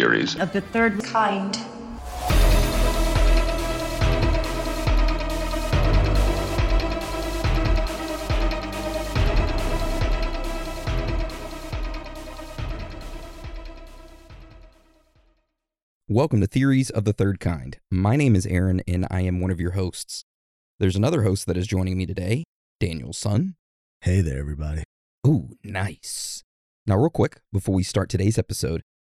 Welcome Theories. of the third kind. Welcome to Theories of the Third Kind. My name is Aaron, and I am one of your hosts. There's another host that is joining me today, Daniel Sun. Hey there, everybody. Ooh, nice. Now, real quick, before we start today's episode,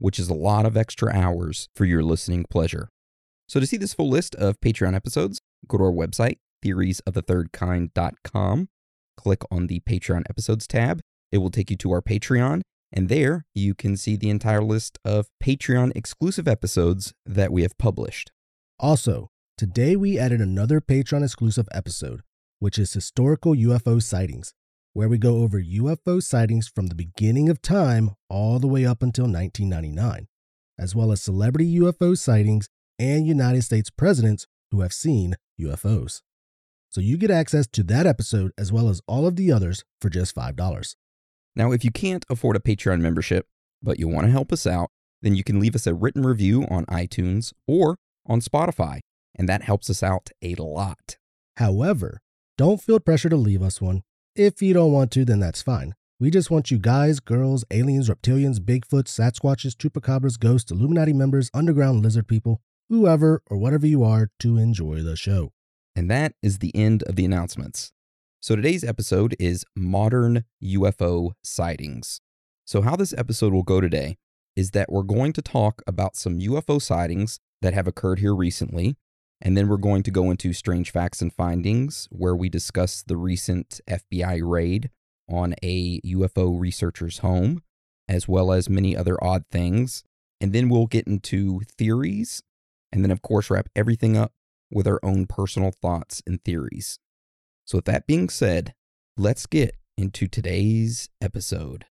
which is a lot of extra hours for your listening pleasure. So to see this full list of Patreon episodes, go to our website, theoriesofthethirdkind.com, click on the Patreon episodes tab. It will take you to our Patreon, and there you can see the entire list of Patreon exclusive episodes that we have published. Also, today we added another Patreon exclusive episode, which is Historical UFO Sightings, where we go over UFO sightings from the beginning of time all the way up until 1999, as well as celebrity UFO sightings and United States presidents who have seen UFOs. So you get access to that episode as well as all of the others for just $5. Now, if you can't afford a Patreon membership, but you want to help us out, then you can leave us a written review on iTunes or on Spotify, and that helps us out a lot. However, don't feel pressure to leave us one. If you don't want to, then that's fine. We just want you guys, girls, aliens, reptilians, Bigfoot, Sasquatches, Chupacabras, ghosts, Illuminati members, underground lizard people, whoever or whatever you are, to enjoy the show. And that is the end of the announcements. So today's episode is modern UFO sightings. So, how this episode will go today is that we're going to talk about some UFO sightings that have occurred here recently. And then we're going to go into strange facts and findings, where we discuss the recent FBI raid on a UFO researcher's home, as well as many other odd things. And then we'll get into theories, and then, of course, wrap everything up with our own personal thoughts and theories. So, with that being said, let's get into today's episode.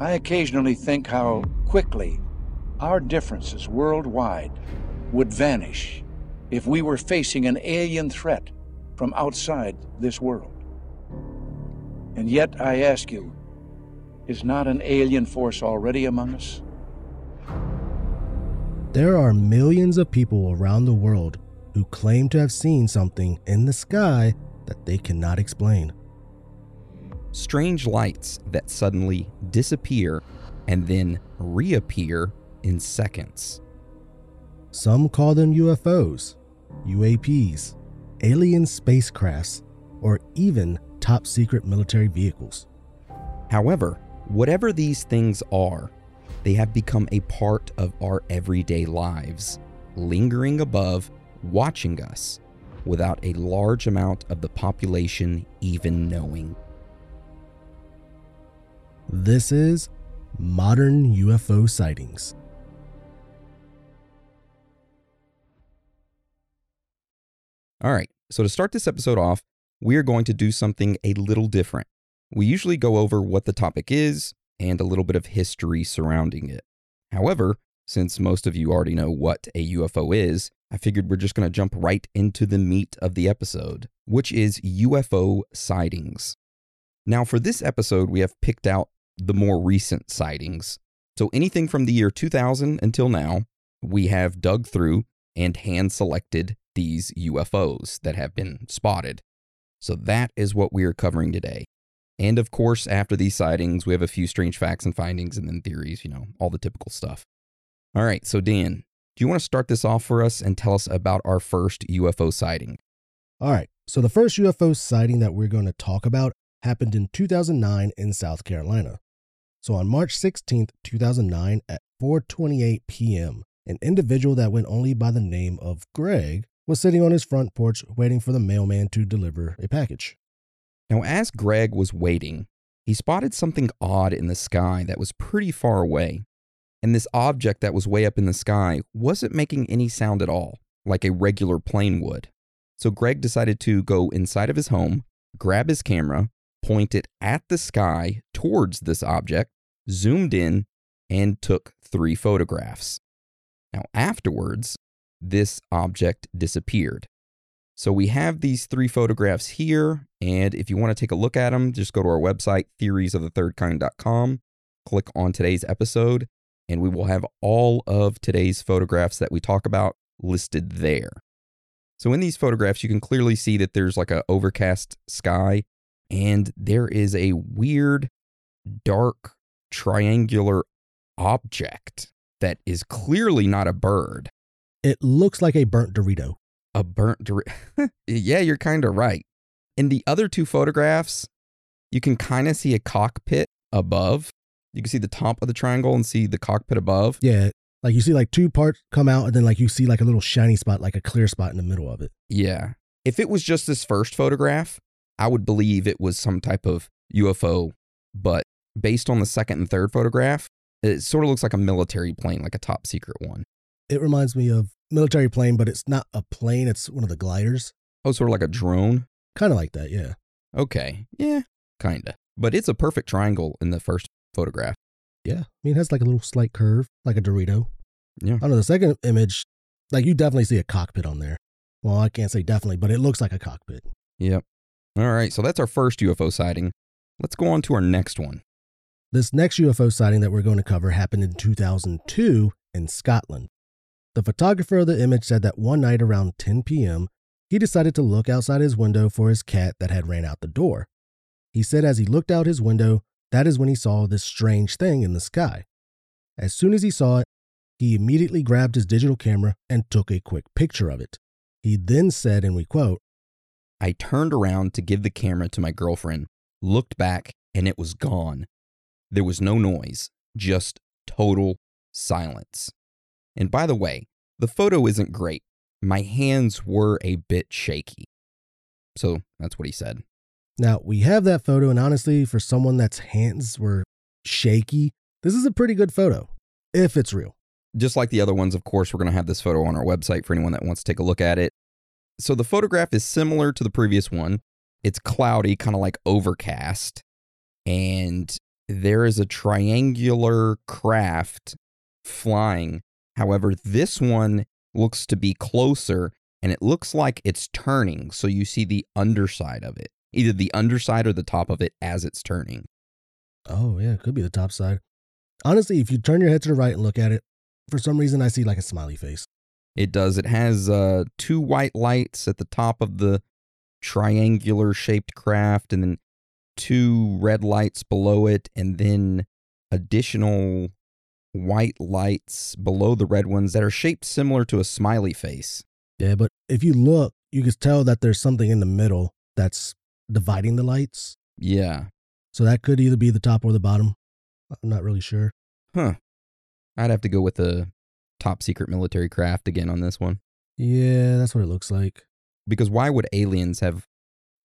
I occasionally think how quickly our differences worldwide would vanish if we were facing an alien threat from outside this world. And yet, I ask you, is not an alien force already among us? There are millions of people around the world who claim to have seen something in the sky that they cannot explain. Strange lights that suddenly disappear and then reappear in seconds. Some call them UFOs, UAPs, alien spacecrafts, or even top secret military vehicles. However, whatever these things are, they have become a part of our everyday lives, lingering above, watching us, without a large amount of the population even knowing. This is modern UFO sightings. All right, so to start this episode off, we are going to do something a little different. We usually go over what the topic is and a little bit of history surrounding it. However, since most of you already know what a UFO is, I figured we're just going to jump right into the meat of the episode, which is UFO sightings. Now, for this episode, we have picked out the more recent sightings. So, anything from the year 2000 until now, we have dug through and hand selected these UFOs that have been spotted. So, that is what we are covering today. And of course, after these sightings, we have a few strange facts and findings and then theories, you know, all the typical stuff. All right, so Dan, do you want to start this off for us and tell us about our first UFO sighting? All right, so the first UFO sighting that we're going to talk about happened in 2009 in South Carolina. So on March 16th, 2009 at 4:28 p.m., an individual that went only by the name of Greg was sitting on his front porch waiting for the mailman to deliver a package. Now, as Greg was waiting, he spotted something odd in the sky that was pretty far away. And this object that was way up in the sky wasn't making any sound at all, like a regular plane would. So Greg decided to go inside of his home, grab his camera, point it at the sky towards this object, zoomed in, and took three photographs. Now, afterwards, this object disappeared. So we have these three photographs here, and if you want to take a look at them, just go to our website, theoriesofthethirdkind.com, click on today's episode, and we will have all of today's photographs that we talk about listed there. So in these photographs, you can clearly see that there's like a overcast sky, and there is a weird, dark, triangular object that is clearly not a bird. It looks like a burnt Dorito. A burnt Dorito. yeah, you're kind of right. In the other two photographs, you can kind of see a cockpit above. You can see the top of the triangle and see the cockpit above. Yeah, like you see like two parts come out, and then like you see like a little shiny spot, like a clear spot in the middle of it. Yeah. If it was just this first photograph, I would believe it was some type of UFO. But based on the second and third photograph, it sort of looks like a military plane, like a top secret one. It reminds me of military plane, but it's not a plane; it's one of the gliders. Oh, sort of like a drone? Kind of like that, yeah. Okay. Yeah, kind of. But it's a perfect triangle in the first photograph. Yeah, I mean, it has like a little slight curve, like a Dorito. Yeah. I don't know. The second image, like you definitely see a cockpit on there. Well, I can't say definitely, but it looks like a cockpit. Yep. All right. So that's our first UFO sighting. Let's go on to our next one. This next UFO sighting that we're going to cover happened in 2002 in Scotland. The photographer of the image said that one night around 10 p.m., he decided to look outside his window for his cat that had ran out the door. He said as he looked out his window, that is when he saw this strange thing in the sky. As soon as he saw it, he immediately grabbed his digital camera and took a quick picture of it. He then said, and we quote, I turned around to give the camera to my girlfriend, looked back, and it was gone. There was no noise, just total silence. And by the way, the photo isn't great. My hands were a bit shaky. So that's what he said. Now, we have that photo, and honestly, for someone that's hands were shaky, this is a pretty good photo, if it's real. Just like the other ones, of course, we're going to have this photo on our website for anyone that wants to take a look at it. So the photograph is similar to the previous one. It's cloudy, kind of like overcast, and there is a triangular craft flying. However, this one looks to be closer and it looks like it's turning. So you see the underside of it, either the underside or the top of it as it's turning. Oh, yeah, it could be the top side. Honestly, if you turn your head to the right and look at it, for some reason I see like a smiley face. It does. It has uh, two white lights at the top of the triangular shaped craft and then two red lights below it, and then additional white lights below the red ones that are shaped similar to a smiley face. Yeah, but if you look, you can tell that there's something in the middle that's dividing the lights. Yeah. So that could either be the top or the bottom. I'm not really sure. Huh. I'd have to go with the top secret military craft again on this one. Yeah, that's what it looks like. Because why would aliens have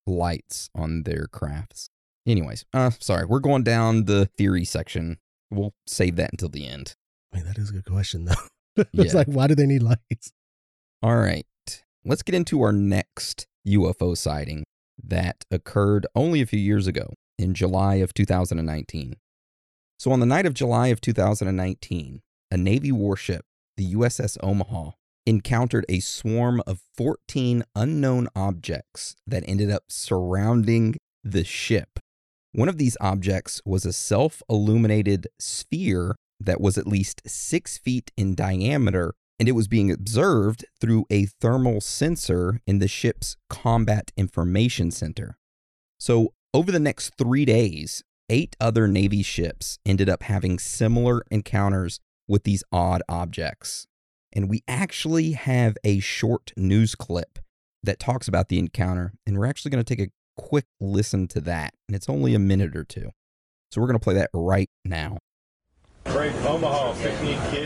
lights on their crafts? Anyways, uh, sorry, we're going down the theory section. We'll save that until the end. I mean, that is a good question, though. Yeah. it's like, why do they need lights? All right, let's get into our next UFO sighting that occurred only a few years ago in July of 2019. So, on the night of July of 2019, a Navy warship, the USS Omaha, encountered a swarm of 14 unknown objects that ended up surrounding the ship. One of these objects was a self illuminated sphere that was at least six feet in diameter, and it was being observed through a thermal sensor in the ship's Combat Information Center. So, over the next three days, eight other Navy ships ended up having similar encounters with these odd objects. And we actually have a short news clip that talks about the encounter, and we're actually going to take a quick listen to that. And it's only a minute or two. So we're going to play that right now.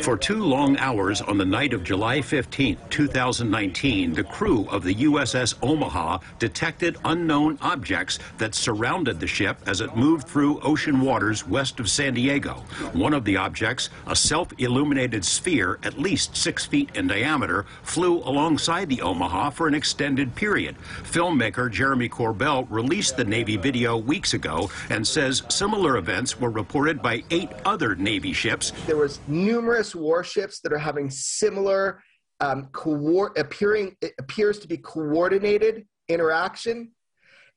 For two long hours on the night of July 15, 2019, the crew of the USS Omaha detected unknown objects that surrounded the ship as it moved through ocean waters west of San Diego. One of the objects, a self illuminated sphere at least six feet in diameter, flew alongside the Omaha for an extended period. Filmmaker Jeremy Corbell released the Navy video weeks ago and says similar events were reported by eight other Navy ships. There was numerous warships that are having similar um, co- appearing it appears to be coordinated interaction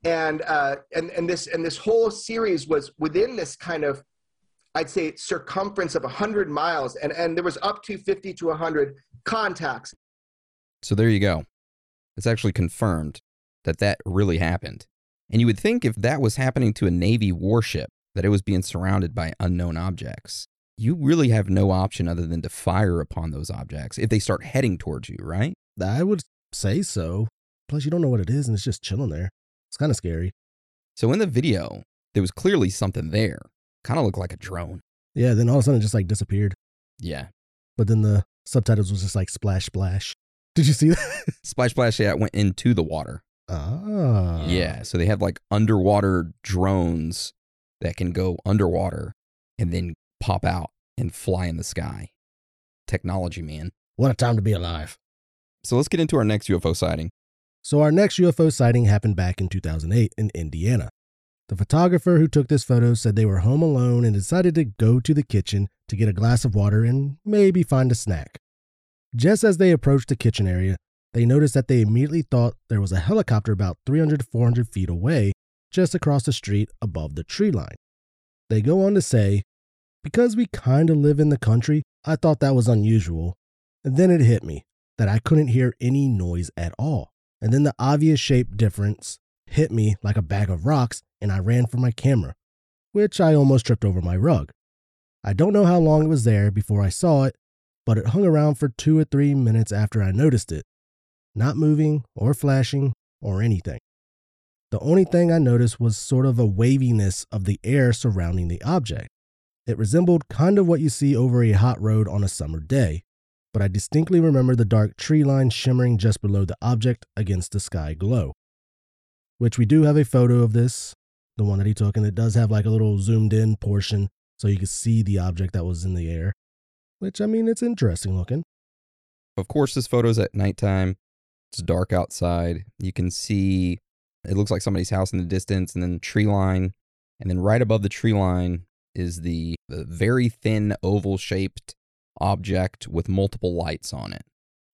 and uh, and and this and this whole series was within this kind of I'd say circumference of 100 miles and and there was up to 50 to 100 contacts. So there you go. It's actually confirmed that that really happened. And you would think if that was happening to a Navy warship, that it was being surrounded by unknown objects you really have no option other than to fire upon those objects if they start heading towards you, right? I would say so. Plus, you don't know what it is and it's just chilling there. It's kind of scary. So, in the video, there was clearly something there. Kind of looked like a drone. Yeah, then all of a sudden it just like disappeared. Yeah. But then the subtitles was just like splash, splash. Did you see that? splash, splash, yeah, it went into the water. Ah. Yeah. So they have like underwater drones that can go underwater and then pop out and fly in the sky. Technology, man. What a time to be alive. So let's get into our next UFO sighting. So, our next UFO sighting happened back in 2008 in Indiana. The photographer who took this photo said they were home alone and decided to go to the kitchen to get a glass of water and maybe find a snack. Just as they approached the kitchen area, they noticed that they immediately thought there was a helicopter about 300 to 400 feet away, just across the street above the tree line. They go on to say because we kind of live in the country, I thought that was unusual. And then it hit me that I couldn't hear any noise at all. And then the obvious shape difference hit me like a bag of rocks, and I ran for my camera, which I almost tripped over my rug. I don't know how long it was there before I saw it, but it hung around for two or three minutes after I noticed it, not moving or flashing or anything. The only thing I noticed was sort of a waviness of the air surrounding the object. It resembled kind of what you see over a hot road on a summer day, but I distinctly remember the dark tree line shimmering just below the object against the sky glow. Which we do have a photo of this, the one that he took, and it does have like a little zoomed in portion so you can see the object that was in the air. Which, I mean, it's interesting looking. Of course, this photo's at nighttime. It's dark outside. You can see it looks like somebody's house in the distance, and then tree line. And then right above the tree line is the, the very thin oval shaped object with multiple lights on it.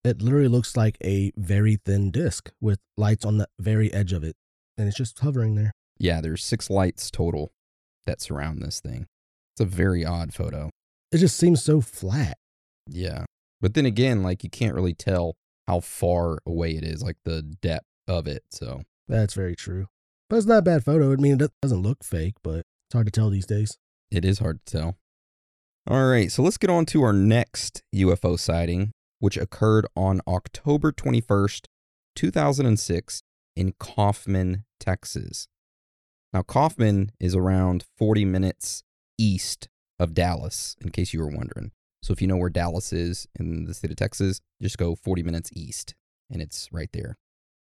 It literally looks like a very thin disc with lights on the very edge of it, and it's just hovering there. Yeah, there's six lights total that surround this thing. It's a very odd photo. It just seems so flat. Yeah. But then again, like you can't really tell how far away it is, like the depth of it. So that's very true. But it's not a bad photo. I mean, it doesn't look fake, but it's hard to tell these days. It is hard to tell. All right, so let's get on to our next UFO sighting, which occurred on October 21st, 2006, in Kaufman, Texas. Now, Kaufman is around 40 minutes east of Dallas, in case you were wondering. So, if you know where Dallas is in the state of Texas, just go 40 minutes east, and it's right there.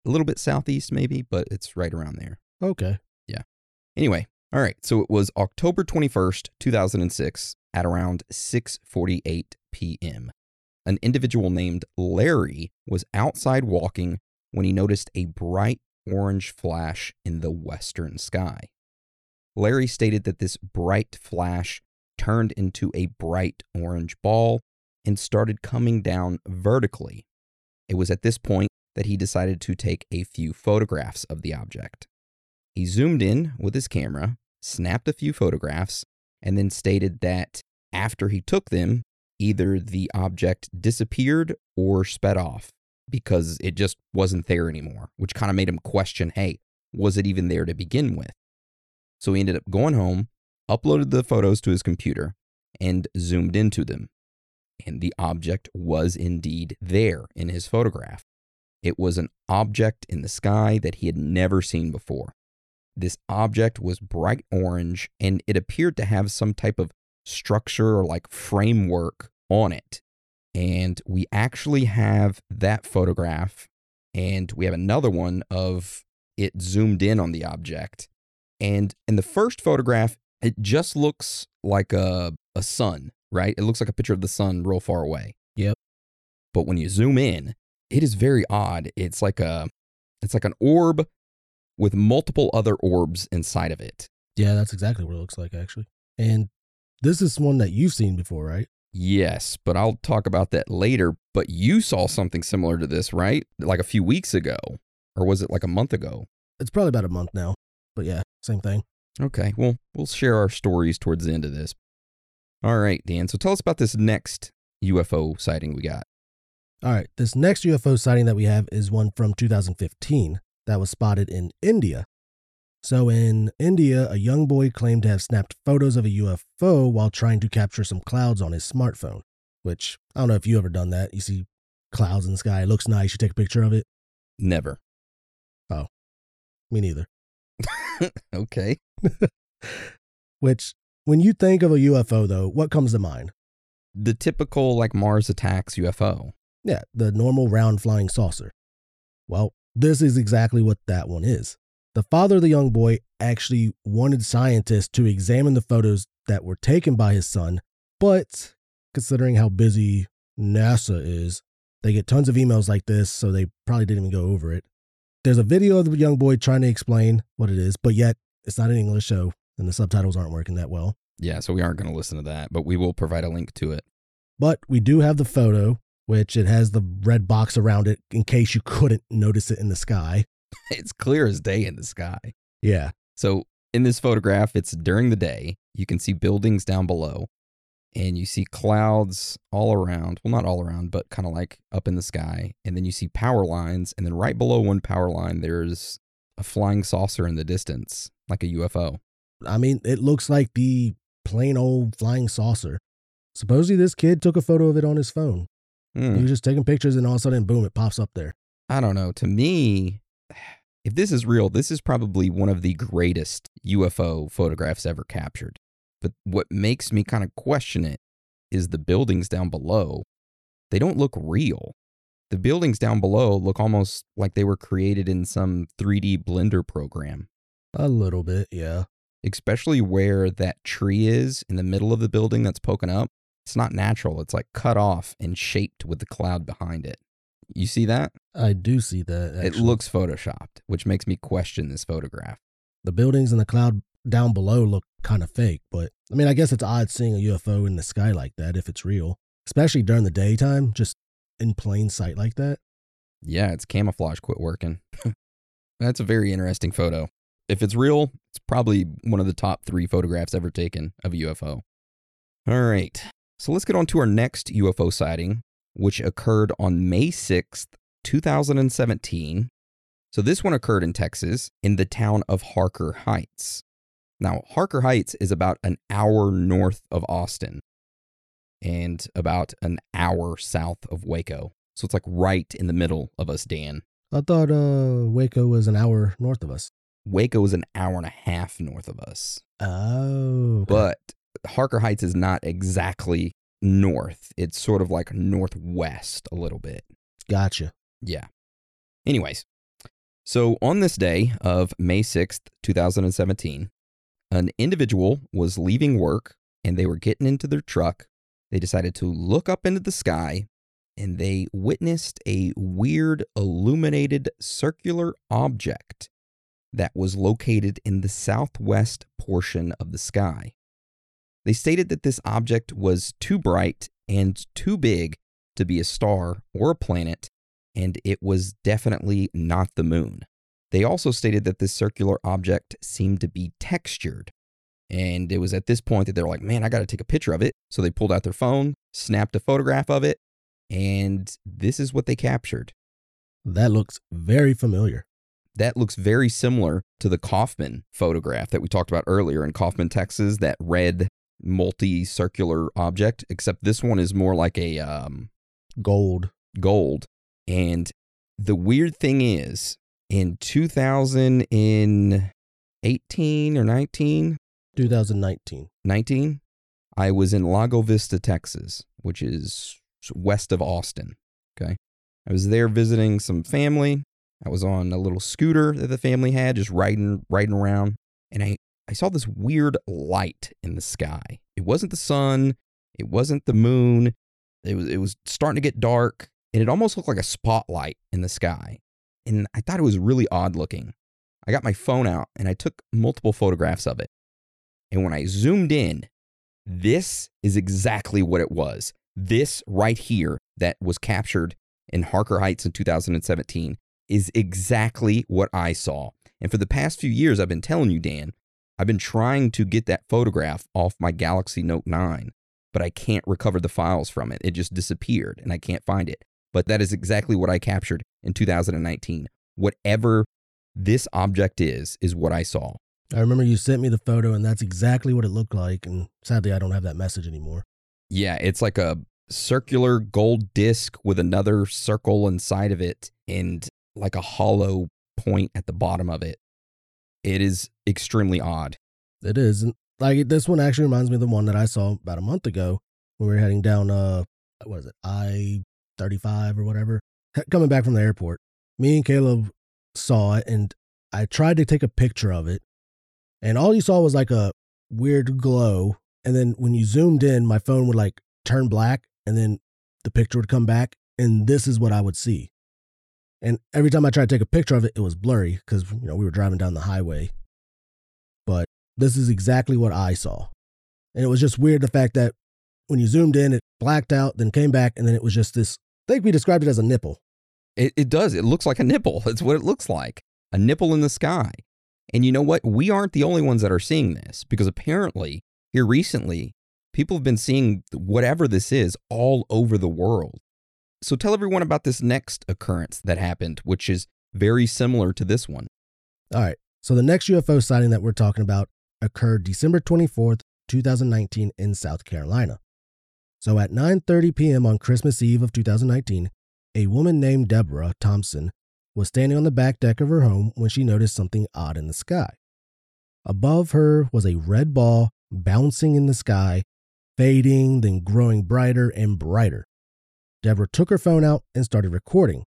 A little bit southeast, maybe, but it's right around there. Okay. Yeah. Anyway, all right, so it was October 21st, 2006 at around 6:48 p.m. An individual named Larry was outside walking when he noticed a bright orange flash in the western sky. Larry stated that this bright flash turned into a bright orange ball and started coming down vertically. It was at this point that he decided to take a few photographs of the object. He zoomed in with his camera snapped a few photographs, and then stated that after he took them, either the object disappeared or sped off because it just wasn't there anymore, which kind of made him question hey, was it even there to begin with? So he ended up going home, uploaded the photos to his computer, and zoomed into them. And the object was indeed there in his photograph. It was an object in the sky that he had never seen before. This object was bright orange and it appeared to have some type of structure or like framework on it. And we actually have that photograph, and we have another one of it zoomed in on the object. And in the first photograph, it just looks like a, a sun, right? It looks like a picture of the sun real far away. Yep. But when you zoom in, it is very odd. It's like a it's like an orb with multiple other orbs inside of it. Yeah, that's exactly what it looks like, actually. And this is one that you've seen before, right? Yes, but I'll talk about that later. But you saw something similar to this, right? Like a few weeks ago. Or was it like a month ago? It's probably about a month now. But yeah, same thing. Okay, well, we'll share our stories towards the end of this. All right, Dan. So tell us about this next UFO sighting we got. All right, this next UFO sighting that we have is one from 2015 that was spotted in India. So, in India, a young boy claimed to have snapped photos of a UFO while trying to capture some clouds on his smartphone. Which, I don't know if you ever done that. You see clouds in the sky, it looks nice, you take a picture of it. Never. Oh, me neither. okay. Which, when you think of a UFO, though, what comes to mind? The typical like Mars attacks UFO. Yeah, the normal round flying saucer. Well, this is exactly what that one is. The father of the young boy actually wanted scientists to examine the photos that were taken by his son, but considering how busy NASA is, they get tons of emails like this, so they probably didn't even go over it. There's a video of the young boy trying to explain what it is, but yet it's not in English, so and the subtitles aren't working that well. Yeah, so we aren't going to listen to that, but we will provide a link to it. But we do have the photo, which it has the red box around it in case you couldn't notice it in the sky. It's clear as day in the sky. Yeah. So in this photograph, it's during the day. You can see buildings down below, and you see clouds all around. Well, not all around, but kind of like up in the sky. And then you see power lines, and then right below one power line, there's a flying saucer in the distance, like a UFO. I mean, it looks like the plain old flying saucer. Supposedly, this kid took a photo of it on his phone. Mm. He was just taking pictures, and all of a sudden, boom, it pops up there. I don't know. To me, if this is real, this is probably one of the greatest UFO photographs ever captured. But what makes me kind of question it is the buildings down below. They don't look real. The buildings down below look almost like they were created in some 3D Blender program, A little bit, yeah. especially where that tree is in the middle of the building that's poking up. It's not natural. It's like cut off and shaped with the cloud behind it. You see that? I do see that. It looks photoshopped, which makes me question this photograph. the buildings and the cloud down below look kind of fake, but I mean, I guess it's odd seeing a UFO in the sky like that if it's real, especially during the daytime, just in plain sight like that. Yeah, its camouflage quit working. That's a very interesting photo. If it's real, it's probably one of the top three photographs ever taken of a UFO. All right, so let's get on to our next UFO sighting, which occurred on May 6th, 2017. So this one occurred in Texas in the town of Harker Heights. Now, Harker Heights is about an hour north of Austin and about an hour south of Waco. So it's like right in the middle of us, Dan. I thought uh, Waco was an hour north of us. Waco is an hour and a half north of us. Oh, okay. But Harker Heights is not exactly north. It's sort of like northwest a little bit. gotcha. Yeah. Anyways, so on this day of May 6th, 2017, an individual was leaving work and they were getting into their truck. They decided to look up into the sky and they witnessed a weird illuminated circular object that was located in the southwest portion of the sky. They stated that this object was too bright and too big to be a star or a planet, and it was definitely not the moon. They also stated that this circular object seemed to be textured. And it was at this point that they were like, man, I got to take a picture of it. So they pulled out their phone, snapped a photograph of it, and this is what they captured. That looks very familiar. That looks very similar to the Kaufman photograph that we talked about earlier in Kaufman, Texas, that red multi-circular object, except this one is more like a um, Gold. gold. And the weird thing is, in 2018 or 19, 2019. 19, I was in Lago Vista, Texas, which is west of Austin. Okay. I was there visiting some family. I was on a little scooter that the family had, just riding riding around, and I I saw this weird light in the sky. It wasn't the sun, it wasn't the moon. It was it was starting to get dark, and it almost looked like a spotlight in the sky. And I thought it was really odd looking. I got my phone out and I took multiple photographs of it. And when I zoomed in, this is exactly what it was. This right here that was captured in Harker Heights in 2017 is exactly what I saw. And for the past few years, I've been telling you, Dan, I've been trying to get that photograph off my Galaxy Note 9, but I can't recover the files from it. It just disappeared and I can't find it. But that is exactly what I captured in 2019. Whatever this object is, is what I saw. I remember you sent me the photo, and that's exactly what it looked like. And sadly, I don't have that message anymore. Yeah, it's like a circular gold disc with another circle inside of it and like a hollow point at the bottom of it. It is extremely odd. It is. Like this one actually reminds me of the one that I saw about a month ago when we were heading down uh what is it, I thirty five or whatever. Coming back from the airport. Me and Caleb saw it and I tried to take a picture of it. And all you saw was like a weird glow. And then when you zoomed in, my phone would like turn black and then the picture would come back. And this is what I would see. And every time I tried to take a picture of it, it was blurry because, you know, we were driving down the highway. But this is exactly what I saw. And it was just weird the fact that when you zoomed in, it blacked out, then came back, and then it was just this. I think we described it as a nipple. It, it does. It looks like a nipple. It's what it looks like a nipple in the sky. And you know what? We aren't the only ones that are seeing this because apparently, here recently, people have been seeing whatever this is all over the world. So tell everyone about this next occurrence that happened, which is very similar to this one. All right. So the next UFO sighting that we're talking about occurred December 24th, 2019 in South Carolina. So at 9:30 p.m. on Christmas Eve of 2019, a woman named Deborah Thompson was standing on the back deck of her home when she noticed something odd in the sky. Above her was a red ball bouncing in the sky, fading, then growing brighter and brighter. Deborah took her phone out and started recording,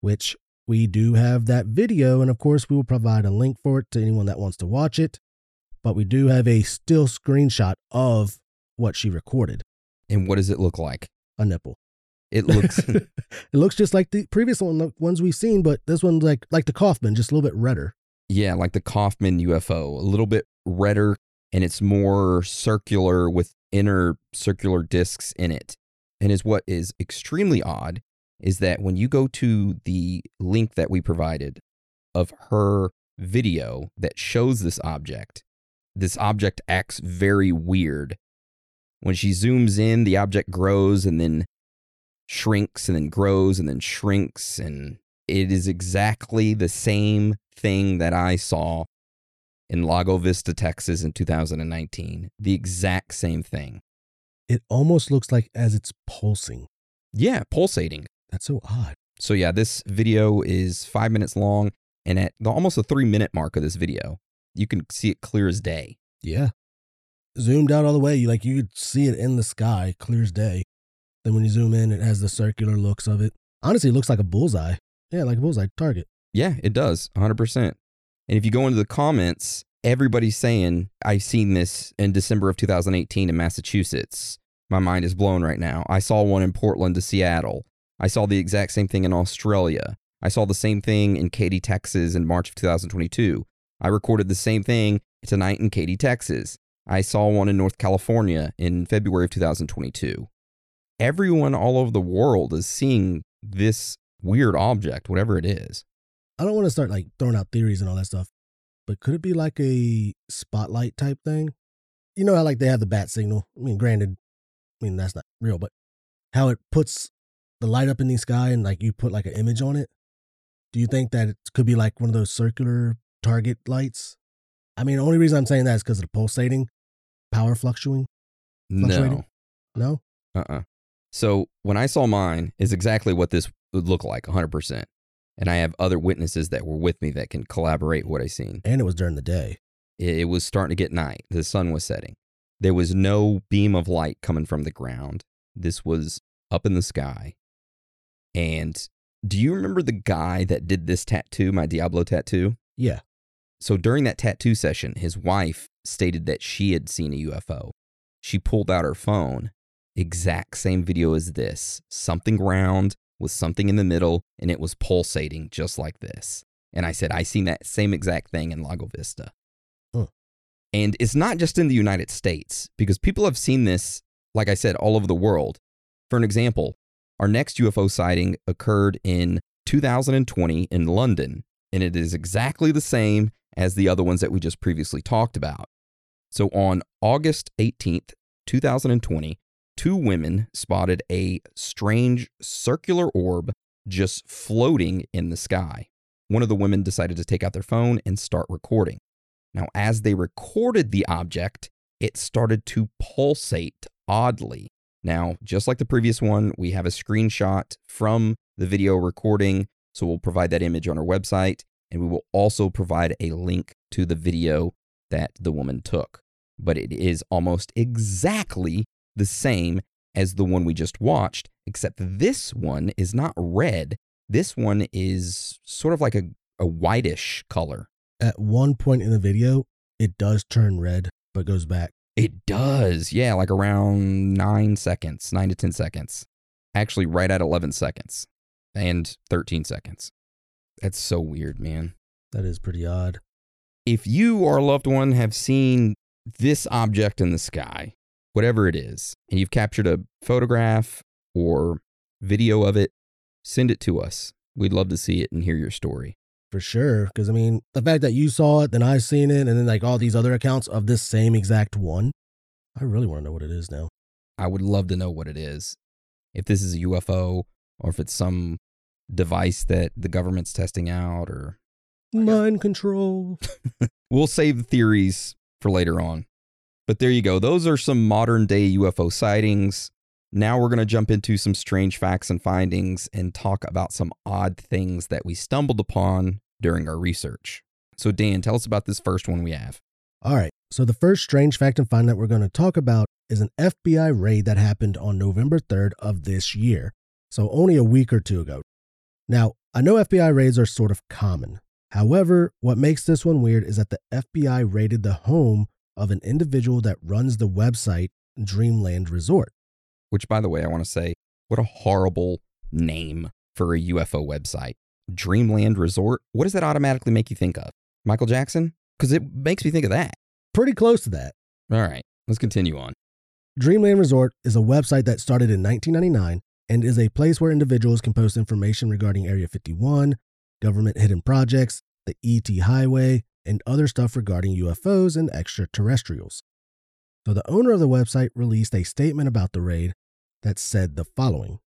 which we do have that video. And of course, we will provide a link for it to anyone that wants to watch it. But we do have a still screenshot of what she recorded And what does it look like? a nipple. It looks it looks just like the previous one, the ones we've seen, but this one's like like the Kaufman, just a little bit redder. Yeah, like the Kaufman UFO, a little bit redder and it's more circular with inner circular discs in it. And is what is extremely odd is that when you go to the link that we provided of her video that shows this object, this object acts very weird. When she zooms in, the object grows and then shrinks and then grows and then shrinks. And it is exactly the same thing that I saw in Lago Vista, Texas in 2019. The exact same thing. It almost looks like as it's pulsing. Yeah, pulsating. That's so odd. So, yeah, this video is five minutes long. And at the, almost the three minute mark of this video, you can see it clear as day. Yeah. Zoomed out all the way, you like you could see it in the sky, clear as day. Then when you zoom in, it has the circular looks of it. Honestly, it looks like a bullseye. Yeah, like a bullseye target. Yeah, it does, 100%. And if you go into the comments, everybody's saying, I've seen this in December of 2018 in Massachusetts. My mind is blown right now. I saw one in Portland to Seattle. I saw the exact same thing in Australia. I saw the same thing in Katy, Texas in March of 2022. I recorded the same thing tonight in Katy, Texas. I saw one in North California in February of 2022. Everyone all over the world is seeing this weird object, whatever it is. I don't want to start like throwing out theories and all that stuff, but could it be like a spotlight type thing? You know how like they have the bat signal. I mean, granted, I mean that's not real, but how it puts the light up in the sky and like you put like an image on it. Do you think that it could be like one of those circular target lights? I mean, the only reason I'm saying that is because of the pulsating, power fluctuating. No. Fluctuating? No, Uh-uh. So when I saw mine is exactly what this would look like, 100%. And I have other witnesses that were with me that can collaborate what I seen. and it was during the day. It, it was starting to get night. The sun was setting. There was no beam of light coming from the ground. This was up in the sky. And do you remember the guy that did this tattoo, my Diablo tattoo? Yeah. So during that tattoo session, his wife stated that she had seen a UFO. She pulled out her phone, exact same video as this something round with something in the middle, and it was pulsating just like this. And I said, I seen that same exact thing in Lago Vista. Huh. And it's not just in the United States, because people have seen this, like I said, all over the world. For an example, our next UFO sighting occurred in 2020 in London, and it is exactly the same as the other ones that we just previously talked about. So on August 18th, 2020, two women spotted a strange circular orb just floating in the sky. One of the women decided to take out their phone and start recording. Now, as they recorded the object, it started to pulsate oddly. Now, just like the previous one, we have a screenshot from the video recording, so we'll provide that image on our website, and we will also provide a link to the video that the woman took. But it is almost exactly the same as the one we just watched, except this one is not red. This one is sort of like a, a whitish color. At one point in the video, it does turn red, but goes back. It does. Yeah, like around nine seconds, nine to 10 seconds. Actually, right at 11 seconds and 13 seconds. That's so weird, man. That is pretty odd. If you or a loved one have seen this object in the sky, whatever it is, and you've captured a photograph or video of it, send it to us. We'd love to see it and hear your story. For sure. Because, I mean, the fact that you saw it, then I've seen it, and then like all these other accounts of this same exact one, I really want to know what it is now. I would love to know what it is. If this is a UFO or if it's some device that the government's testing out or Mind control. we'll save the theories for later on. But there you go. Those are some modern day UFO sightings. Now we're going to jump into some strange facts and findings and talk about some odd things that we stumbled upon during our research. So, Dan, tell us about this first one we have. All right. So, the first strange fact and find that we're going to talk about is an FBI raid that happened on November 3rd of this year. So, only a week or two ago. Now, I know FBI raids are sort of common. However, what makes this one weird is that the FBI raided the home of an individual that runs the website Dreamland Resort. Which, by the way, I want to say, what a horrible name for a UFO website. Dreamland Resort. What does that automatically make you think of? Michael Jackson? Because it makes me think of that. Pretty close to that. All right, let's continue on. Dreamland Resort is a website that started in 1999 and is a place where individuals can post information regarding Area 51, government hidden projects, the ET Highway, and other stuff regarding UFOs and extraterrestrials. So the owner of the website released a statement about the raid that said the following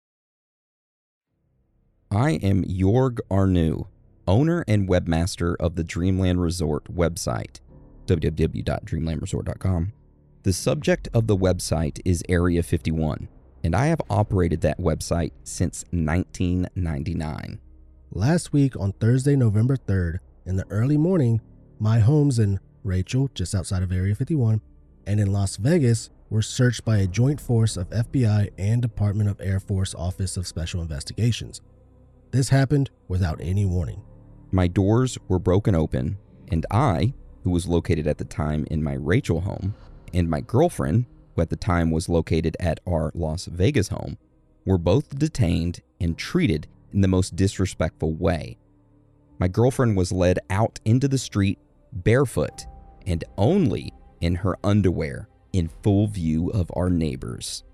I am Jorg Arnu, owner and webmaster of the Dreamland Resort website, www.dreamlandresort.com. The subject of the website is Area 51, and I have operated that website since 1999. Last week on Thursday, November 3rd, in the early morning, my homes in Rachel, just outside of Area 51, and in Las Vegas were searched by a joint force of FBI and Department of Air Force Office of Special Investigations. This happened without any warning. My doors were broken open, and I, who was located at the time in my Rachel home, and my girlfriend, who at the time was located at our Las Vegas home, were both detained and treated in the most disrespectful way. My girlfriend was led out into the street barefoot and only in her underwear in full view of our neighbors.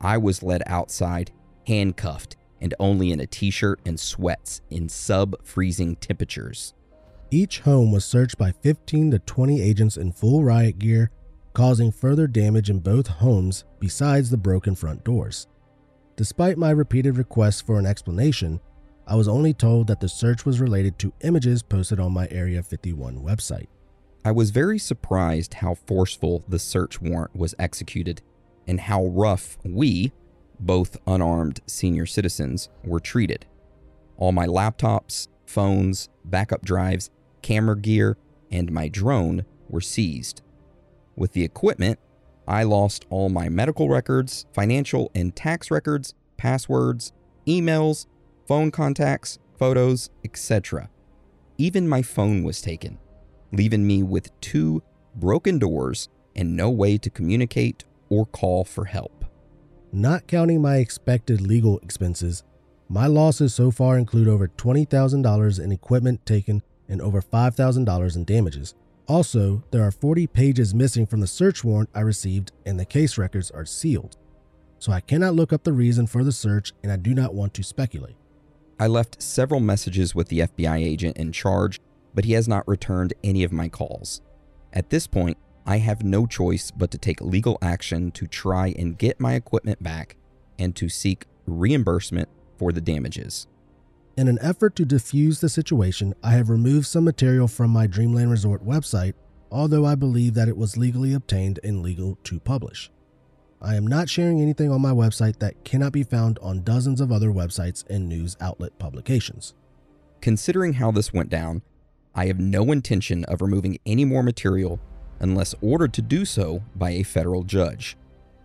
I was led outside, handcuffed, and only in a t shirt and sweats in sub freezing temperatures. Each home was searched by 15 to 20 agents in full riot gear, causing further damage in both homes besides the broken front doors. Despite my repeated requests for an explanation, I was only told that the search was related to images posted on my Area 51 website. I was very surprised how forceful the search warrant was executed and how rough we, both unarmed senior citizens, were treated. All my laptops, phones, backup drives, camera gear, and my drone were seized. With the equipment, I lost all my medical records, financial and tax records, passwords, emails, phone contacts, photos, etc. Even my phone was taken, leaving me with two broken doors and no way to communicate or call for help. Not counting my expected legal expenses, my losses so far include over $20,000 in equipment taken and over $5,000 in damages. Also, there are 40 pages missing from the search warrant I received, and the case records are sealed. So I cannot look up the reason for the search, and I do not want to speculate. I left several messages with the FBI agent in charge, but he has not returned any of my calls. At this point, I have no choice but to take legal action to try and get my equipment back and to seek reimbursement for the damages. In an effort to defuse the situation, I have removed some material from my Dreamland Resort website, although I believe that it was legally obtained and legal to publish. I am not sharing anything on my website that cannot be found on dozens of other websites and news outlet publications. Considering how this went down, I have no intention of removing any more material unless ordered to do so by a federal judge.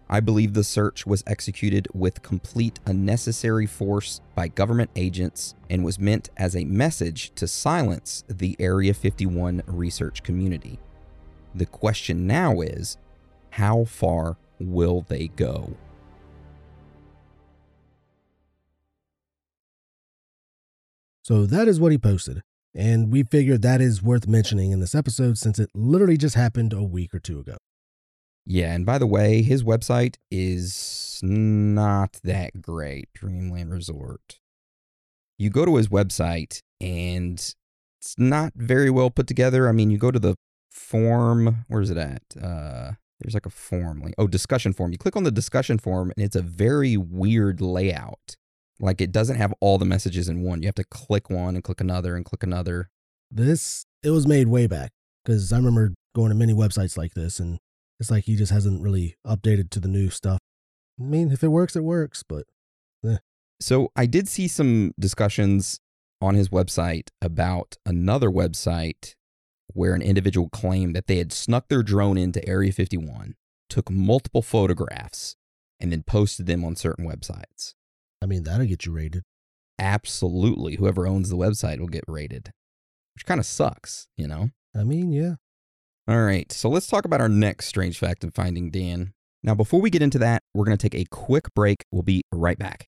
I believe the search was executed with complete unnecessary force by government agents and was meant as a message to silence the Area 51 research community. The question now is how far will they go? So that is what he posted, and we figured that is worth mentioning in this episode since it literally just happened a week or two ago. Yeah, and by the way, his website is not that great, Dreamland Resort. You go to his website and it's not very well put together. I mean, you go to the form, where is it at? Uh there's like a form link. Oh, discussion form. You click on the discussion form and it's a very weird layout. Like it doesn't have all the messages in one. You have to click one and click another and click another. This it was made way back because I remember going to many websites like this and it's like he just hasn't really updated to the new stuff. I mean, if it works, it works, but eh. So I did see some discussions on his website about another website where an individual claimed that they had snuck their drone into Area 51, took multiple photographs, and then posted them on certain websites. I mean, that'll get you raided. Absolutely. Whoever owns the website will get raided, which kind of sucks, you know? I mean, yeah. All right, so let's talk about our next strange fact of finding Dan. Now, before we get into that, we're going to take a quick break. We'll be right back.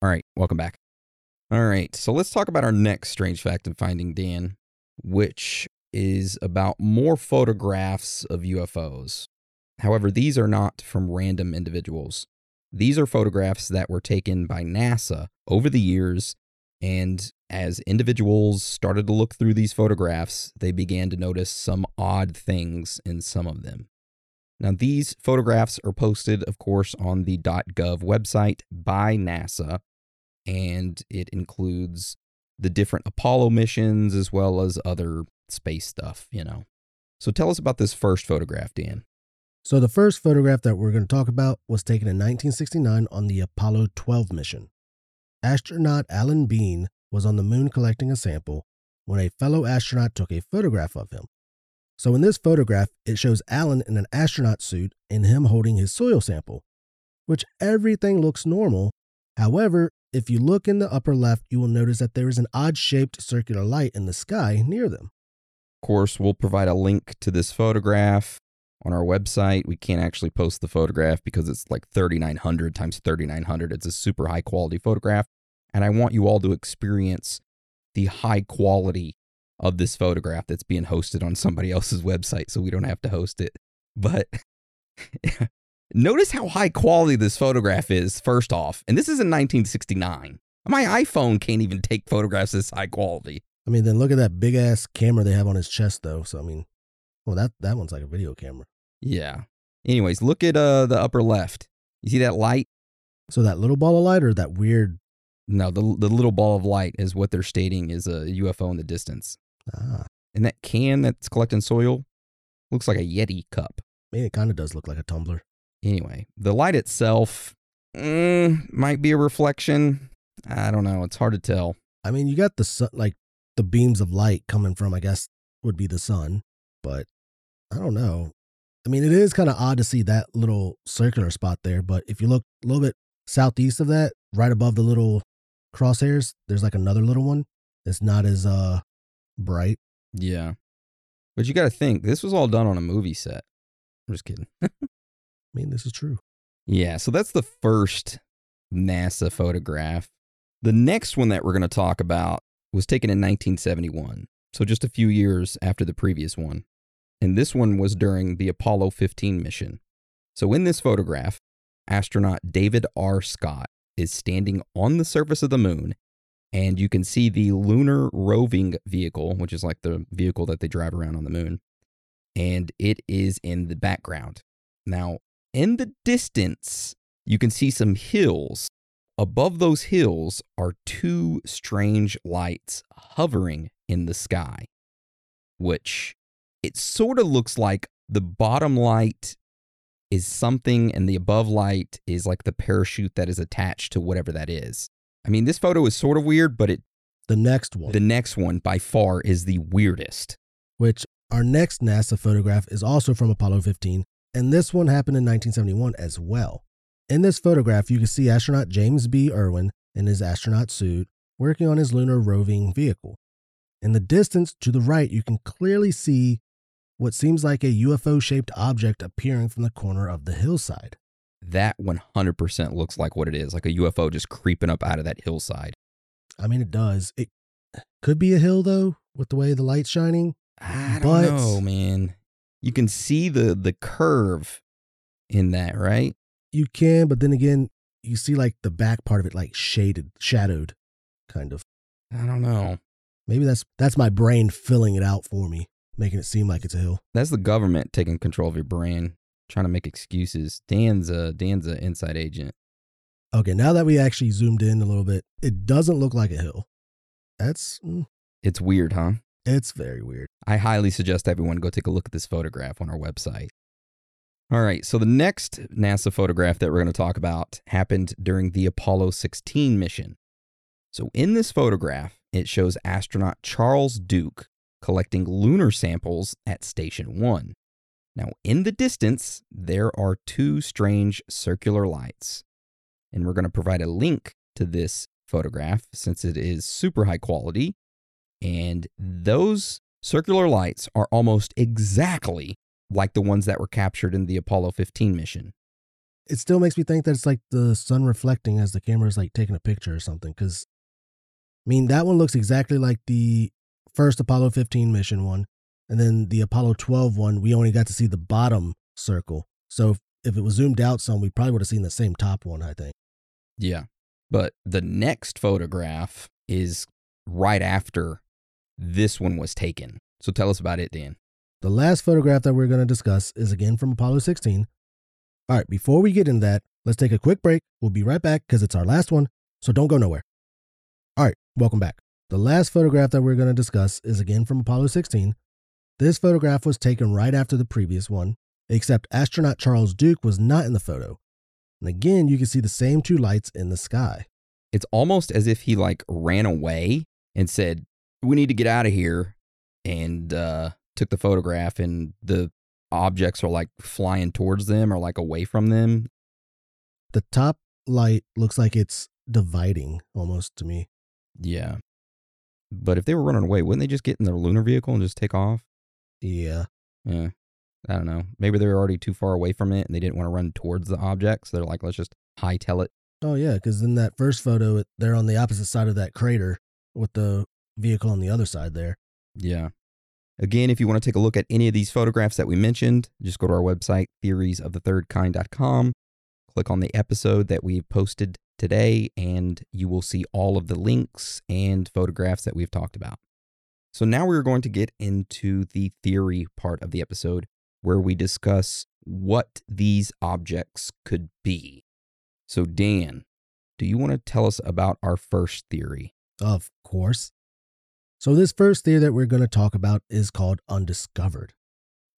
All right, welcome back. All right, so let's talk about our next strange fact of finding Dan, which is about more photographs of UFOs. However, these are not from random individuals. These are photographs that were taken by NASA over the years, and as individuals started to look through these photographs, they began to notice some odd things in some of them. Now, these photographs are posted, of course, on the .gov website by NASA, and it includes the different Apollo missions as well as other space stuff, you know. So tell us about this first photograph, Dan. So the first photograph that we're going to talk about was taken in 1969 on the Apollo 12 mission. Astronaut Alan Bean was on the moon collecting a sample when a fellow astronaut took a photograph of him. So in this photograph, it shows Alan in an astronaut suit and him holding his soil sample, which everything looks normal. However, if you look in the upper left, you will notice that there is an odd shaped circular light in the sky near them. Of course, we'll provide a link to this photograph on our website. We can't actually post the photograph because it's like 3900 times 3900. It's a super high quality photograph. And I want you all to experience the high quality of this photograph that's being hosted on somebody else's website so we don't have to host it. But notice how high quality this photograph is, first off. And this is in 1969. My iPhone can't even take photographs this high quality. I mean, then look at that big ass camera they have on his chest, though. So I mean, well, that that one's like a video camera. Yeah. Anyways, look at uh the upper left. You see that light? So that little ball of light or that weird? No, the the little ball of light is what they're stating is a UFO in the distance. Ah, And that can that's collecting soil looks like a Yeti cup. I mean, it kind of does look like a tumbler. Anyway, the light itself mm, might be a reflection. I don't know. It's hard to tell. I mean, you got the sun, like the beams of light coming from, I guess, would be the sun, but I don't know. I mean, it is kind of odd to see that little circular spot there, but if you look a little bit southeast of that, right above the little crosshairs, there's like another little one. It's not as uh bright. Yeah. But you got to think, this was all done on a movie set. I'm just kidding. Mean, this is true. Yeah, so that's the first NASA photograph. The next one that we're going to talk about was taken in 1971, so just a few years after the previous one. And this one was during the Apollo 15 mission. So in this photograph, astronaut David R. Scott is standing on the surface of the moon, and you can see the lunar roving vehicle, which is like the vehicle that they drive around on the moon, and it is in the background. Now, in the distance, you can see some hills. Above those hills are two strange lights hovering in the sky, which it sort of looks like the bottom light is something and the above light is like the parachute that is attached to whatever that is. I mean, this photo is sort of weird, but it The next one, the next one by far is the weirdest. which our next NASA photograph is also from Apollo 15, and this one happened in 1971 as well. In this photograph, you can see astronaut James B. Irwin in his astronaut suit working on his lunar roving vehicle. In the distance to the right, you can clearly see what seems like a UFO shaped object appearing from the corner of the hillside. That 100% looks like what it is, like a UFO just creeping up out of that hillside. I mean, it does. It could be a hill, though, with the way the light's shining. I don't But- know, man. You can see the the curve in that, right? You can, but then again, you see like the back part of it like shaded, shadowed, kind of. I don't know. Maybe that's that's my brain filling it out for me, making it seem like it's a hill. That's the government taking control of your brain, trying to make excuses. Dan's a Dan's a inside agent. Okay, now that we actually zoomed in a little bit, it doesn't look like a hill. That's mm, It's weird, huh? It's very weird. I highly suggest everyone go take a look at this photograph on our website. All right, so the next NASA photograph that we're going to talk about happened during the Apollo 16 mission. So in this photograph, it shows astronaut Charles Duke collecting lunar samples at Station 1. Now, in the distance, there are two strange circular lights. And we're going to provide a link to this photograph since it is super high quality. And those circular lights are almost exactly like the ones that were captured in the Apollo 15 mission. It still makes me think that it's like the sun reflecting as the camera's like taking a picture or something. Because, I mean, that one looks exactly like the first Apollo 15 mission one, and then the Apollo 12 one. We only got to see the bottom circle. So if, if it was zoomed out some, we probably would have seen the same top one. I think. Yeah. But the next photograph is right after this one was taken. So tell us about it, Dan. The last photograph that we're going to discuss is again from Apollo 16. All right, before we get into that, let's take a quick break. We'll be right back because it's our last one, so don't go nowhere. All right, welcome back. The last photograph that we're going to discuss is again from Apollo 16. This photograph was taken right after the previous one, except astronaut Charles Duke was not in the photo. And again, you can see the same two lights in the sky. It's almost as if he like ran away and said, "We need to get out of here," and uh, took the photograph, and the objects are like flying towards them or like away from them. The top light looks like it's dividing almost to me. Yeah. But if they were running away, wouldn't they just get in their lunar vehicle and just take off? Yeah. Yeah. I don't know. Maybe they were already too far away from it and they didn't want to run towards the object. So they're like, let's just hightail it. Oh yeah, because in that first photo, they're on the opposite side of that crater with the vehicle on the other side there. Yeah. Again, if you want to take a look at any of these photographs that we mentioned, just go to our website, theoriesofthethirdkind.com, click on the episode that we've posted today, and you will see all of the links and photographs that we've talked about. So now we're going to get into the theory part of the episode where we discuss what these objects could be. So, Dan, do you want to tell us about our first theory? Of course. So, this first theory that we're going to talk about is called undiscovered.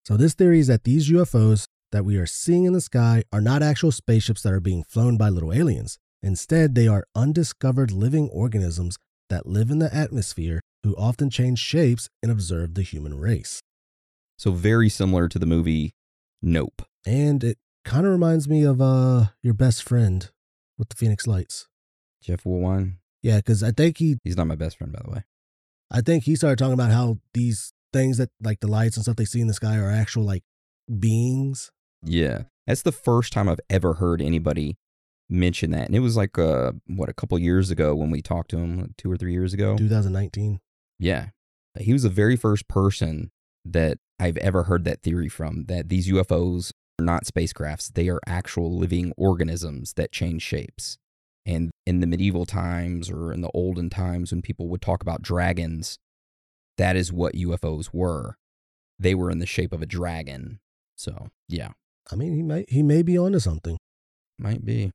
So, this theory is that these UFOs that we are seeing in the sky are not actual spaceships that are being flown by little aliens. Instead, they are undiscovered living organisms that live in the atmosphere who often change shapes and observe the human race. So, very similar to the movie Nope. And it kind of reminds me of uh your best friend with the Phoenix Lights. Jeff Woolwine. Yeah, because I think he He's not my best friend, by the way. I think he started talking about how these things that like the lights and stuff they see in the sky are actual like beings. Yeah. That's the first time I've ever heard anybody mention that. And it was like, uh, what, a couple years ago when we talked to him, like two or three years ago. 2019. Yeah. He was the very first person that I've ever heard that theory from that these UFOs are not spacecrafts. They are actual living organisms that change shapes. And in the medieval times or in the olden times when people would talk about dragons, that is what UFOs were. They were in the shape of a dragon. So, yeah, I mean, he might he may be onto something. might be.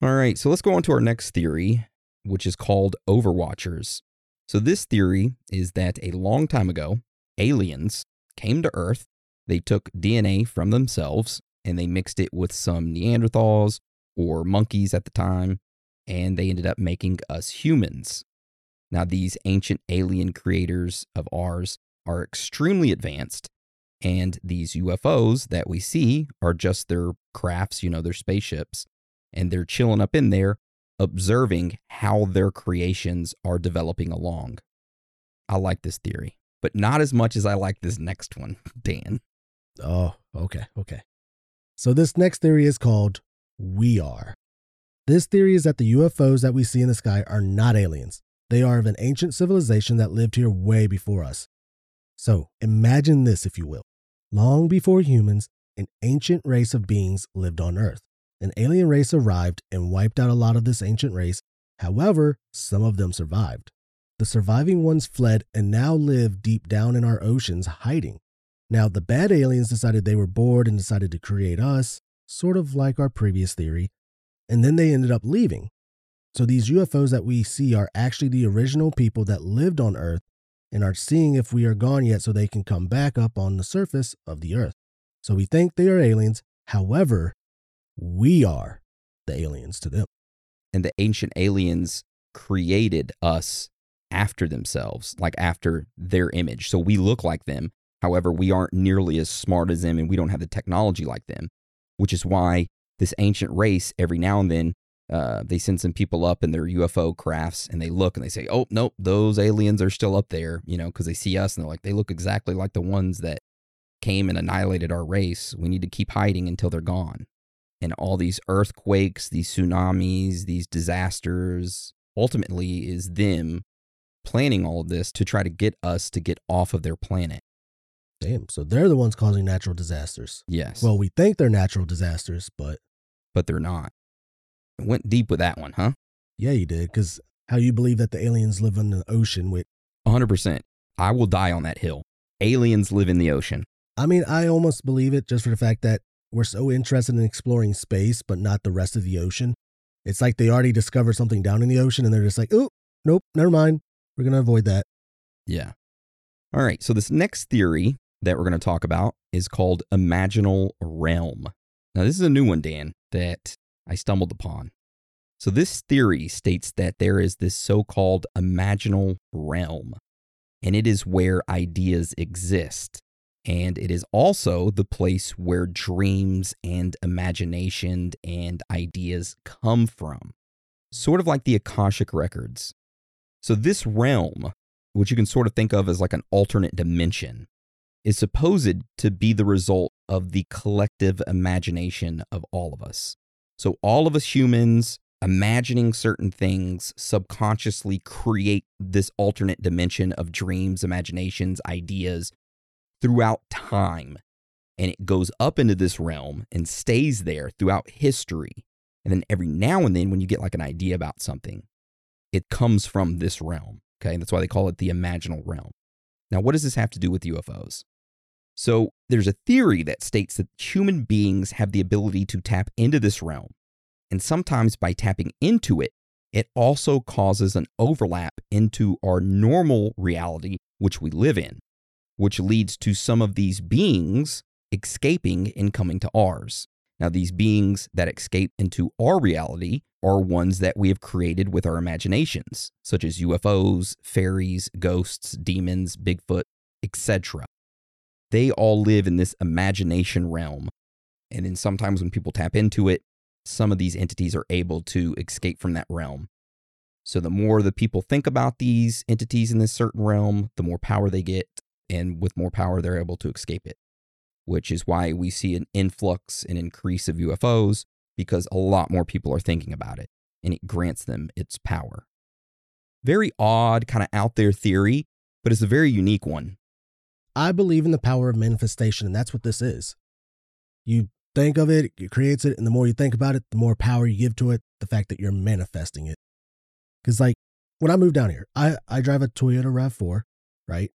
All right, so let's go on to our next theory, which is called Overwatchers. So, this theory is that a long time ago, aliens came to Earth, they took DNA from themselves, and they mixed it with some Neanderthals or monkeys at the time, and they ended up making us humans. Now, these ancient alien creators of ours are extremely advanced, and these UFOs that we see are just their crafts, you know, their spaceships, and they're chilling up in there, observing how their creations are developing along. I like this theory, but not as much as I like this next one, Dan. Oh, okay, okay. So this next theory is called We Are. This theory is that the UFOs that we see in the sky are not aliens. They are of an ancient civilization that lived here way before us. So imagine this, if you will. Long before humans, an ancient race of beings lived on Earth. An alien race arrived and wiped out a lot of this ancient race. However, some of them survived. The surviving ones fled and now live deep down in our oceans, hiding. Now, the bad aliens decided they were bored and decided to create us, sort of like our previous theory, and then they ended up leaving. So, these UFOs that we see are actually the original people that lived on Earth and are seeing if we are gone yet so they can come back up on the surface of the Earth. So, we think they are aliens. However, we are the aliens to them. And the ancient aliens created us after themselves, like after their image. So we look like them. However, we aren't nearly as smart as them and we don't have the technology like them, which is why this ancient race, every now and then, uh, they send some people up in their UFO crafts and they look and they say, oh, nope, those aliens are still up there, you know, because they see us and they're like, they look exactly like the ones that came and annihilated our race. We need to keep hiding until they're gone. And all these earthquakes, these tsunamis, these disasters, ultimately is them planning all of this to try to get us to get off of their planet. Damn, so they're the ones causing natural disasters. Yes. Well, we think they're natural disasters, but but they're not. Went deep with that one, huh? yeah, you did, because how you believe that the aliens live in the ocean with 100%. I will die on that hill. Aliens live in the ocean. I mean, I almost believe it just for the fact that we're so interested in exploring space, but not the rest of the ocean. It's like they already discovered something down in the ocean and they're just like, oh, nope, never mind. We're going to avoid that. Yeah. All right. So, this next theory that we're going to talk about is called imaginal realm. Now, this is a new one, Dan, that I stumbled upon. So, this theory states that there is this so called imaginal realm, and it is where ideas exist. And it is also the place where dreams and imagination and ideas come from, sort of like the Akashic Records. So, this realm, which you can sort of think of as like an alternate dimension, is supposed to be the result of the collective imagination of all of us. So, all of us humans imagining certain things subconsciously create this alternate dimension of dreams, imaginations, ideas throughout time. And it goes up into this realm and stays there throughout history. And then every now and then, when you get like an idea about something, it comes from this realm. Okay. That's why they call it the imaginal realm. Now, what does this have to do with UFOs? So, there's a theory that states that human beings have the ability to tap into this realm. And sometimes by tapping into it, it also causes an overlap into our normal reality, which we live in, which leads to some of these beings escaping and coming to ours. Now, these beings that escape into our reality are ones that we have created with our imaginations, such as UFOs, fairies, ghosts, demons, Bigfoot, etc. They all live in this imagination realm. And then sometimes when people tap into it, some of these entities are able to escape from that realm. So the more the people think about these entities in this certain realm, the more power they get. And with more power, they're able to escape it, which is why we see an influx and increase of UFOs because a lot more people are thinking about it and it grants them its power. Very odd, kind of out there theory, but it's a very unique one. I believe in the power of manifestation, and that's what this is. You think of it, it creates it, and the more you think about it, the more power you give to it, the fact that you're manifesting it. Because, like, when I moved down here, I, I drive a Toyota RAV4, right?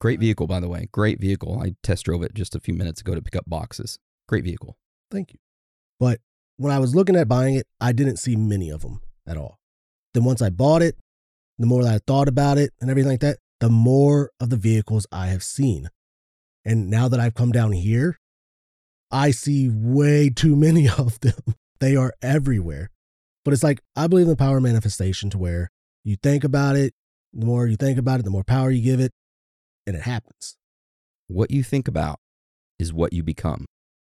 Great vehicle, by the way. Great vehicle. I test drove it just a few minutes ago to pick up boxes. Great vehicle. Thank you. But when I was looking at buying it, I didn't see many of them at all. Then once I bought it, the more that I thought about it and everything like that, the more of the vehicles I have seen. And now that I've come down here, I see way too many of them. They are everywhere. But it's like, I believe in the power manifestation to where you think about it, the more you think about it, the more power you give it, and it happens. What you think about is what you become.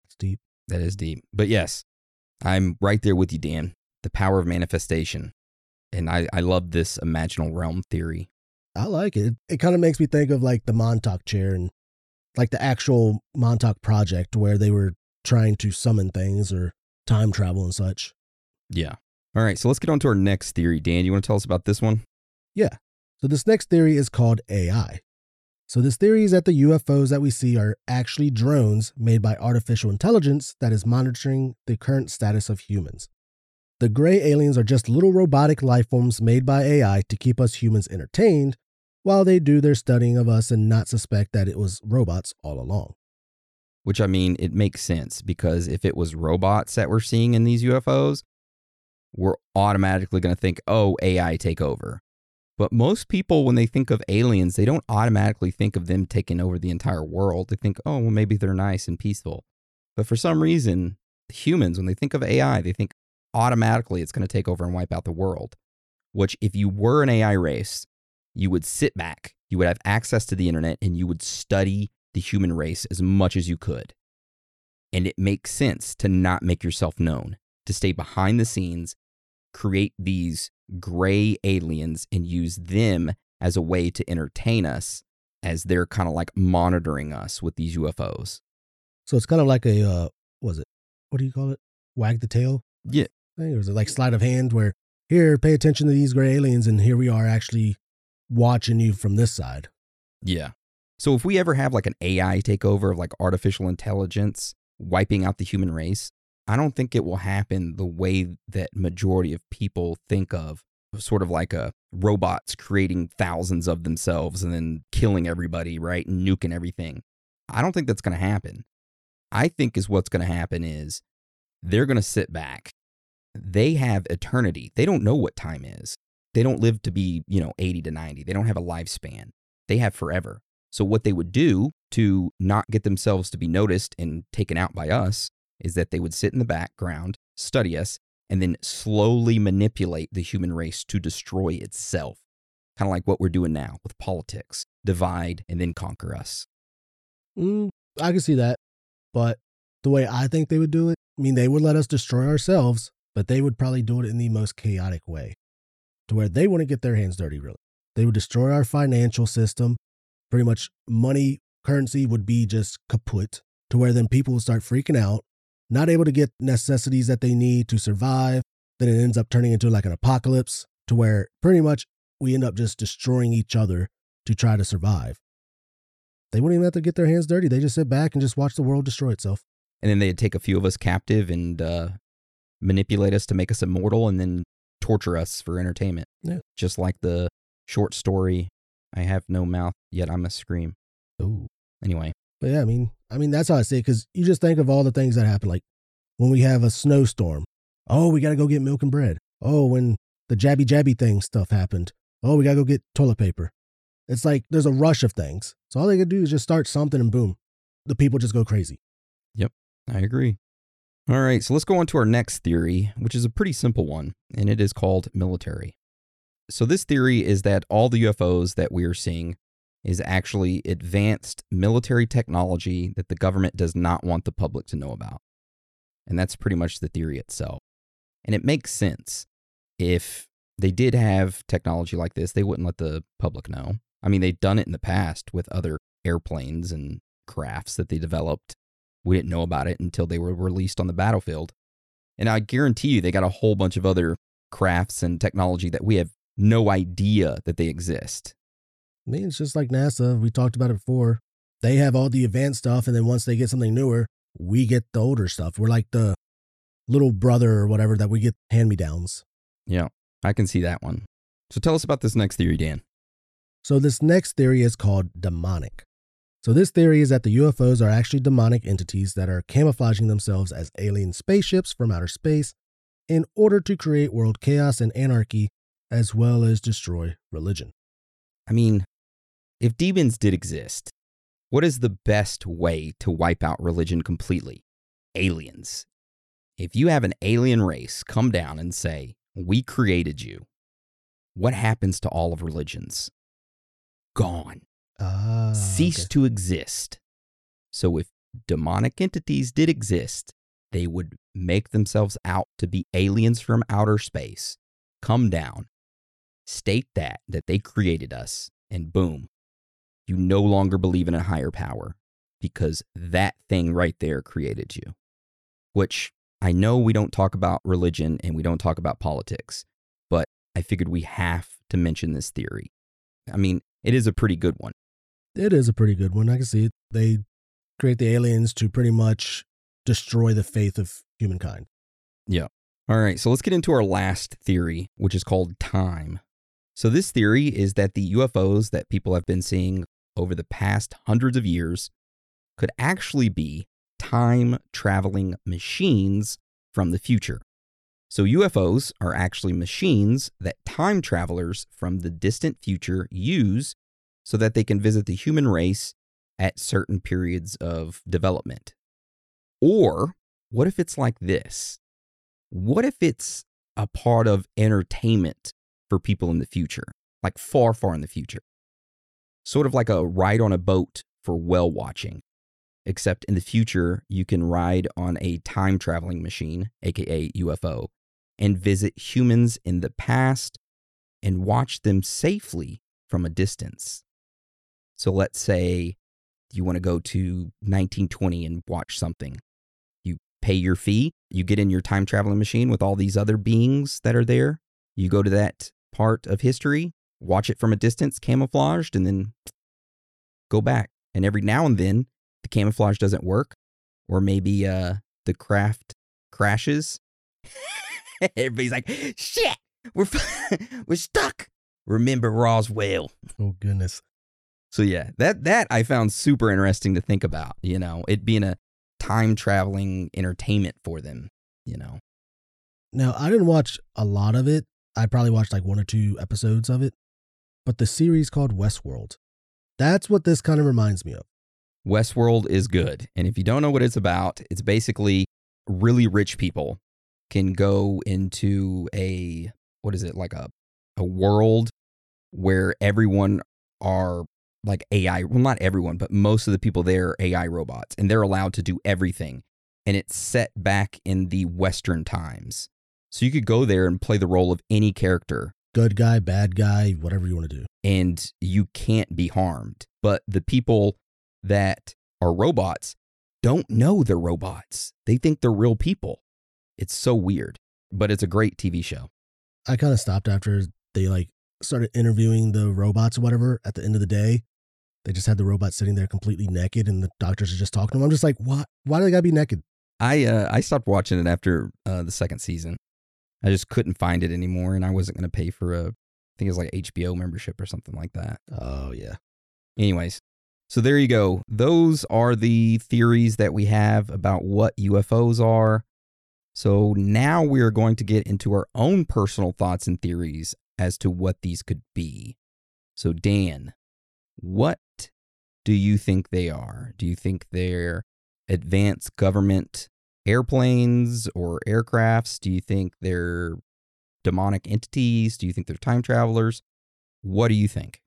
It's deep. That is deep. But yes, I'm right there with you, Dan. The power of manifestation. And I, I love this imaginal realm theory. I like it. It kind of makes me think of like the Montauk chair and like the actual Montauk project where they were trying to summon things or time travel and such. Yeah. All right. So let's get on to our next theory. Dan, you want to tell us about this one? Yeah. So this next theory is called AI. So this theory is that the UFOs that we see are actually drones made by artificial intelligence that is monitoring the current status of humans. The gray aliens are just little robotic life forms made by AI to keep us humans entertained while they do their studying of us and not suspect that it was robots all along. Which I mean, it makes sense because if it was robots that we're seeing in these UFOs, we're automatically going to think, oh, AI take over. But most people, when they think of aliens, they don't automatically think of them taking over the entire world. They think, oh, well, maybe they're nice and peaceful. But for some reason, humans, when they think of AI, they think automatically it's going to take over and wipe out the world. Which, if you were an AI race, you would sit back, you would have access to the internet, and you would study the human race as much as you could. And it makes sense to not make yourself known, to stay behind the scenes, create these gray aliens, and use them as a way to entertain us as they're kind of like monitoring us with these UFOs. So it's kind of like a, uh, was it, what do you call it? Wag the tail? Yeah. Thing? Or is it like sleight of hand where, here, pay attention to these gray aliens, and here we are actually watching you from this side. Yeah. So if we ever have like an AI takeover of like artificial intelligence wiping out the human race, I don't think it will happen the way that majority of people think of sort of like a robots creating thousands of themselves and then killing everybody, right? And nuking everything. I don't think that's going to happen. I think is what's going to happen is they're going to sit back. They have eternity. They don't know what time is. They don't live to be, you know, 80 to 90. They don't have a lifespan. They have forever. So, what they would do to not get themselves to be noticed and taken out by us is that they would sit in the background, study us, and then slowly manipulate the human race to destroy itself. Kind of like what we're doing now with politics divide and then conquer us. Mm, I can see that. But the way I think they would do it, I mean, they would let us destroy ourselves, but they would probably do it in the most chaotic way to where they wouldn't get their hands dirty, really. They would destroy our financial system, pretty much money currency would be just kaput to where then people would start freaking out, not able to get necessities that they need to survive. Then it ends up turning into like an apocalypse to where pretty much we end up just destroying each other to try to survive. They wouldn't even have to get their hands dirty. They just sit back and just watch the world destroy itself. And then they'd take a few of us captive and uh, manipulate us to make us immortal and then torture us for entertainment. Yeah. Just like the short story, I have no mouth, yet I must scream. Ooh. Anyway, But yeah, I mean, I mean that's how I say it because you just think of all the things that happen. Like when we have a snowstorm, oh, we got to go get milk and bread. Oh, when the jabby jabby thing stuff happened, oh, we got to go get toilet paper. It's like there's a rush of things. So all they can do is just start something and boom, the people just go crazy. Yep, I agree. All right, so let's go on to our next theory, which is a pretty simple one, and it is called military. So, this theory is that all the UFOs that we are seeing is actually advanced military technology that the government does not want the public to know about. And that's pretty much the theory itself. And it makes sense. If they did have technology like this, they wouldn't let the public know. I mean, they've done it in the past with other airplanes and crafts that they developed we didn't know about it until they were released on the battlefield. And I guarantee you, they got a whole bunch of other crafts and technology that we have no idea that they exist. I mean, it's just like NASA. We talked about it before. They have all the advanced stuff, and then once they get something newer, we get the older stuff. We're like the little brother or whatever that we get hand me downs. Yeah, I can see that one. So tell us about this next theory, Dan. So, this next theory is called demonic. So, this theory is that the UFOs are actually demonic entities that are camouflaging themselves as alien spaceships from outer space in order to create world chaos and anarchy, as well as destroy religion. I mean, if demons did exist, what is the best way to wipe out religion completely? Aliens. If you have an alien race come down and say, We created you, what happens to all of religions? Gone. Ah, cease okay. to exist. So if demonic entities did exist, they would make themselves out to be aliens from outer space, come down, state that that they created us, and boom, you no longer believe in a higher power because that thing right there created you. Which I know we don't talk about religion and we don't talk about politics, but I figured we have to mention this theory. I mean, it is a pretty good one. It is a pretty good one. I can see it. They create the aliens to pretty much destroy the faith of humankind. Yeah. All right. So let's get into our last theory, which is called time. So, this theory is that the UFOs that people have been seeing over the past hundreds of years could actually be time traveling machines from the future. So, UFOs are actually machines that time travelers from the distant future use so that they can visit the human race at certain periods of development. Or what if it's like this? What if it's a part of entertainment for people in the future, like far, far in the future? Sort of like a ride on a boat for whale watching, except in the future, you can ride on a time traveling machine, aka UFO, and visit humans in the past and watch them safely from a distance. So let's say you want to go to 1920 and watch something. You pay your fee, you get in your time traveling machine with all these other beings that are there. You go to that part of history, watch it from a distance, camouflaged, and then go back. And every now and then, the camouflage doesn't work, or maybe uh, the craft crashes. Everybody's like, "Shit, we're we're stuck." Remember Roswell. Oh goodness. So yeah, that that I found super interesting to think about, you know, it being a time traveling entertainment for them, you know. Now, I didn't watch a lot of it. I probably watched like one or two episodes of it. But the series called Westworld. That's what this kind of reminds me of. Westworld is good. And if you don't know what it's about, it's basically really rich people can go into a what is it, like a a world where everyone are like AI, well not everyone, but most of the people there are AI robots and they're allowed to do everything. And it's set back in the western times. So you could go there and play the role of any character Good guy, bad guy, whatever you want to do. and you can't be harmed. But the people that are robots don't know they're robots. They think they're real people. It's so weird, but it's a great TV show. I kind of stopped after they like started interviewing the robots or whatever at the end of the day. They just had the robot sitting there completely naked and the doctors are just talking to them. I'm just like, why why do they gotta be naked? I uh, I stopped watching it after uh, the second season. I just couldn't find it anymore, and I wasn't going to pay for a I think it was like HBO membership or something like that. Oh yeah. Anyways, so there you go. Those are the theories that we have about what UFOs are. So now we are going to get into our own personal thoughts and theories as to what these could be. So, Dan, what do you think they are? Do you think they're advanced government airplanes or aircrafts? Do you think they're demonic entities? Do you think they're time travelers? What do you think?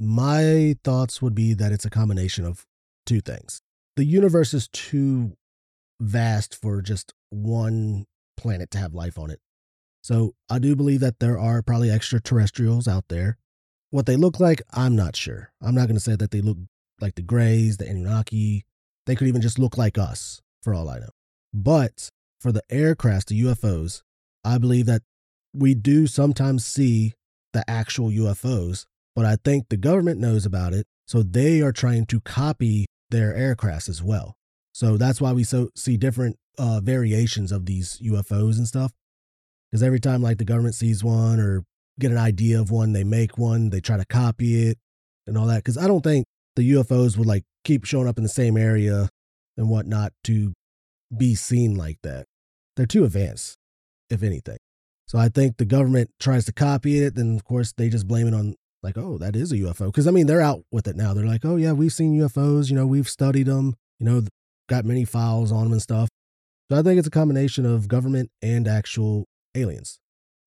My thoughts would be that it's a combination of two things. The universe is too vast for just one planet to have life on it. So I do believe that there are probably extraterrestrials out there. What they look like, I'm not sure. I'm not going to say that they look like the Greys, the Anunnaki. They could even just look like us, for all I know. But for the aircrafts, the UFOs, I believe that we do sometimes see the actual UFOs, but I think the government knows about it. So they are trying to copy their aircrafts as well. So that's why we so see different uh, variations of these UFOs and stuff. Because every time like the government sees one or get an idea of one, they make one, they try to copy it and all that. Because I don't think the UFOs would like keep showing up in the same area and whatnot to be seen like that. They're too advanced, if anything. So I think the government tries to copy it, then of course they just blame it on like, oh, that is a UFO. Because I mean, they're out with it now. They're like, oh yeah, we've seen UFOs. You know, we've studied them. You know, got many files on them and stuff. So I think it's a combination of government and actual aliens.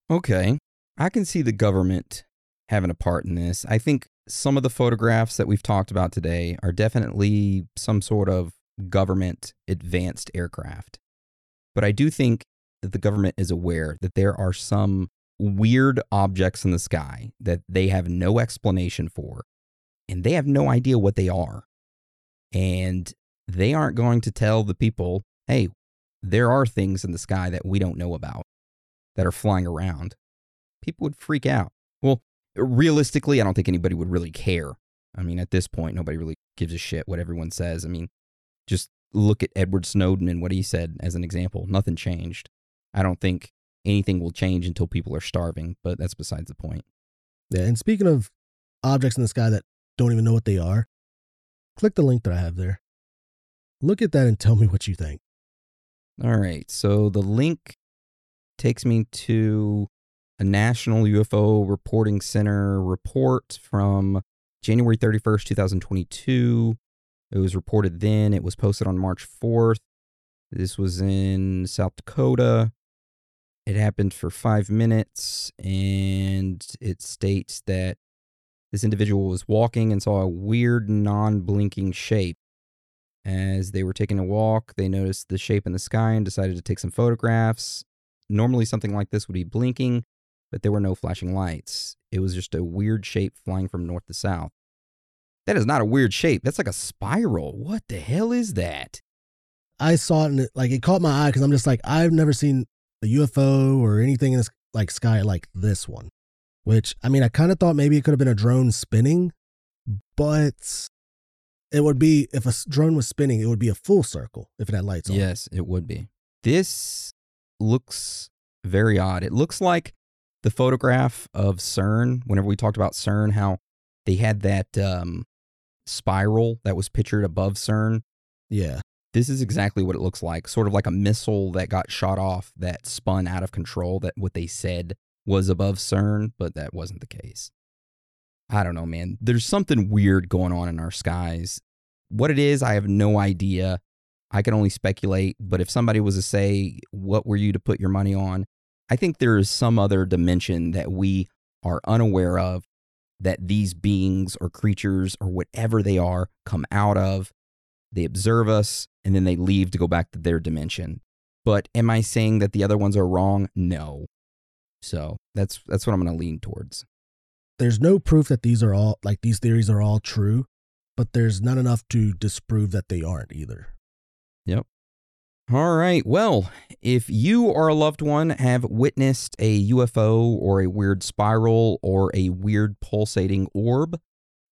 Okay. I can see the government having a part in this. I think some of the photographs that we've talked about today are definitely some sort of government advanced aircraft. But I do think that the government is aware that there are some weird objects in the sky that they have no explanation for, and they have no idea what they are. And they aren't going to tell the people, hey, there are things in the sky that we don't know about that are flying around. People would freak out. Well, realistically, I don't think anybody would really care. I mean, at this point, nobody really gives a shit what everyone says. I mean, just look at Edward Snowden and what he said as an example. Nothing changed. I don't think anything will change until people are starving, but that's besides the point. Yeah, and speaking of objects in the sky that don't even know what they are, click the link that I have there. Look at that and tell me what you think. All right. So the link takes me to a National UFO Reporting Center report from January 31st, 2022. It was reported then. It was posted on March 4th. This was in South Dakota. It happened for five minutes, and it states that this individual was walking and saw a weird non blinking shape. As they were taking a walk, they noticed the shape in the sky and decided to take some photographs. Normally, something like this would be blinking, but there were no flashing lights. It was just a weird shape flying from north to south. That is not a weird shape. That's like a spiral. What the hell is that? I saw it and it, like it caught my eye because I'm just like I've never seen a UFO or anything in this like sky like this one. Which I mean, I kind of thought maybe it could have been a drone spinning, but it would be if a drone was spinning, it would be a full circle if it had lights on. Yes, it would be. This looks very odd. It looks like the photograph of CERN. Whenever we talked about CERN, how they had that um, spiral that was pictured above CERN. Yeah. This is exactly what it looks like. Sort of like a missile that got shot off that spun out of control. That what they said was above CERN, but that wasn't the case. I don't know, man. There's something weird going on in our skies. What it is, I have no idea. I can only speculate. But if somebody was to say, what were you to put your money on? I think there is some other dimension that we are unaware of that these beings or creatures or whatever they are come out of. They observe us and then they leave to go back to their dimension. But am I saying that the other ones are wrong? No. So that's that's what I'm going to lean towards there's no proof that these are all like these theories are all true. but there's not enough to disprove that they aren't either. All right. Well, if you or a loved one have witnessed a UFO or a weird spiral or a weird pulsating orb,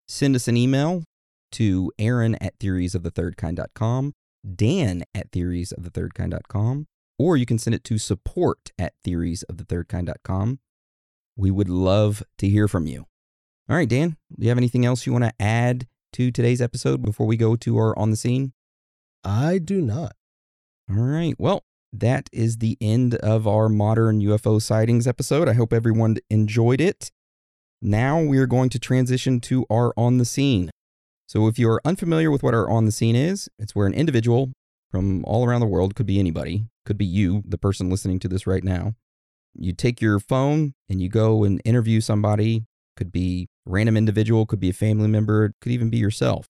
send us an email to Aaron at theoriesofthethirdkind.com, Dan at theoriesofthethirdkind.com, or you can send it to support at theoriesofthethirdkind.com. We would love to hear from you. All right, Dan, do you have anything else you want to add to today's episode before we go to our on the scene? I do not. All right. Well, that is the end of our modern UFO sightings episode. I hope everyone enjoyed it. Now we're going to transition to our on the scene. So, if you're unfamiliar with what our on the scene is, it's where an individual from all around the world, could be anybody, could be you, the person listening to this right now. You take your phone and you go and interview somebody, could be a random individual, could be a family member, could even be yourself.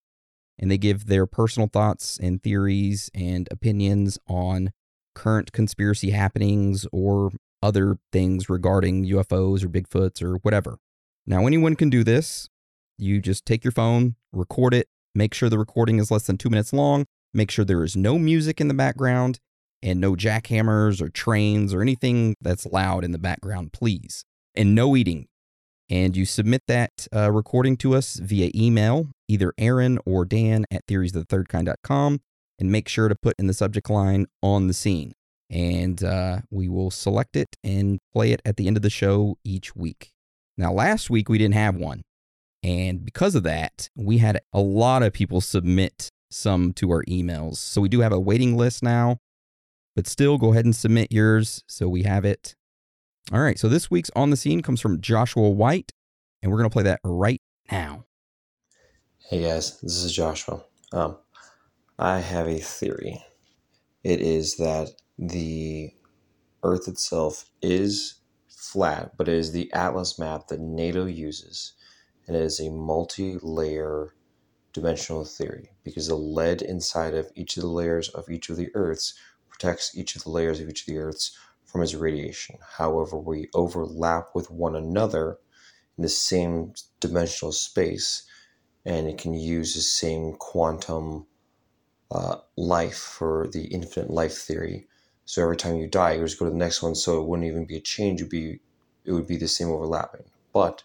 And they give their personal thoughts and theories and opinions on current conspiracy happenings or other things regarding UFOs or Bigfoots or whatever. Now, anyone can do this. You just take your phone, record it, make sure the recording is less than two minutes long, make sure there is no music in the background and no jackhammers or trains or anything that's loud in the background, please. And no eating. And you submit that uh, recording to us via email, either Aaron or Dan at theoriesofthethirdkind.com, and make sure to put in the subject line on the scene. And uh, we will select it and play it at the end of the show each week. Now, last week we didn't have one. And because of that, we had a lot of people submit some to our emails. So we do have a waiting list now, but still go ahead and submit yours so we have it. All right, so this week's On the Scene comes from Joshua White, and we're going to play that right now. Hey guys, this is Joshua. Um, I have a theory. It is that the Earth itself is flat, but it is the Atlas map that NATO uses and it is a multi-layer dimensional theory because the lead inside of each of the layers of each of the earths protects each of the layers of each of the earths from its radiation. However we overlap with one another in the same dimensional space and it can use the same quantum uh, life for the infinite life theory. So every time you die you just go to the next one so it wouldn't even be a change it would be it would be the same overlapping. But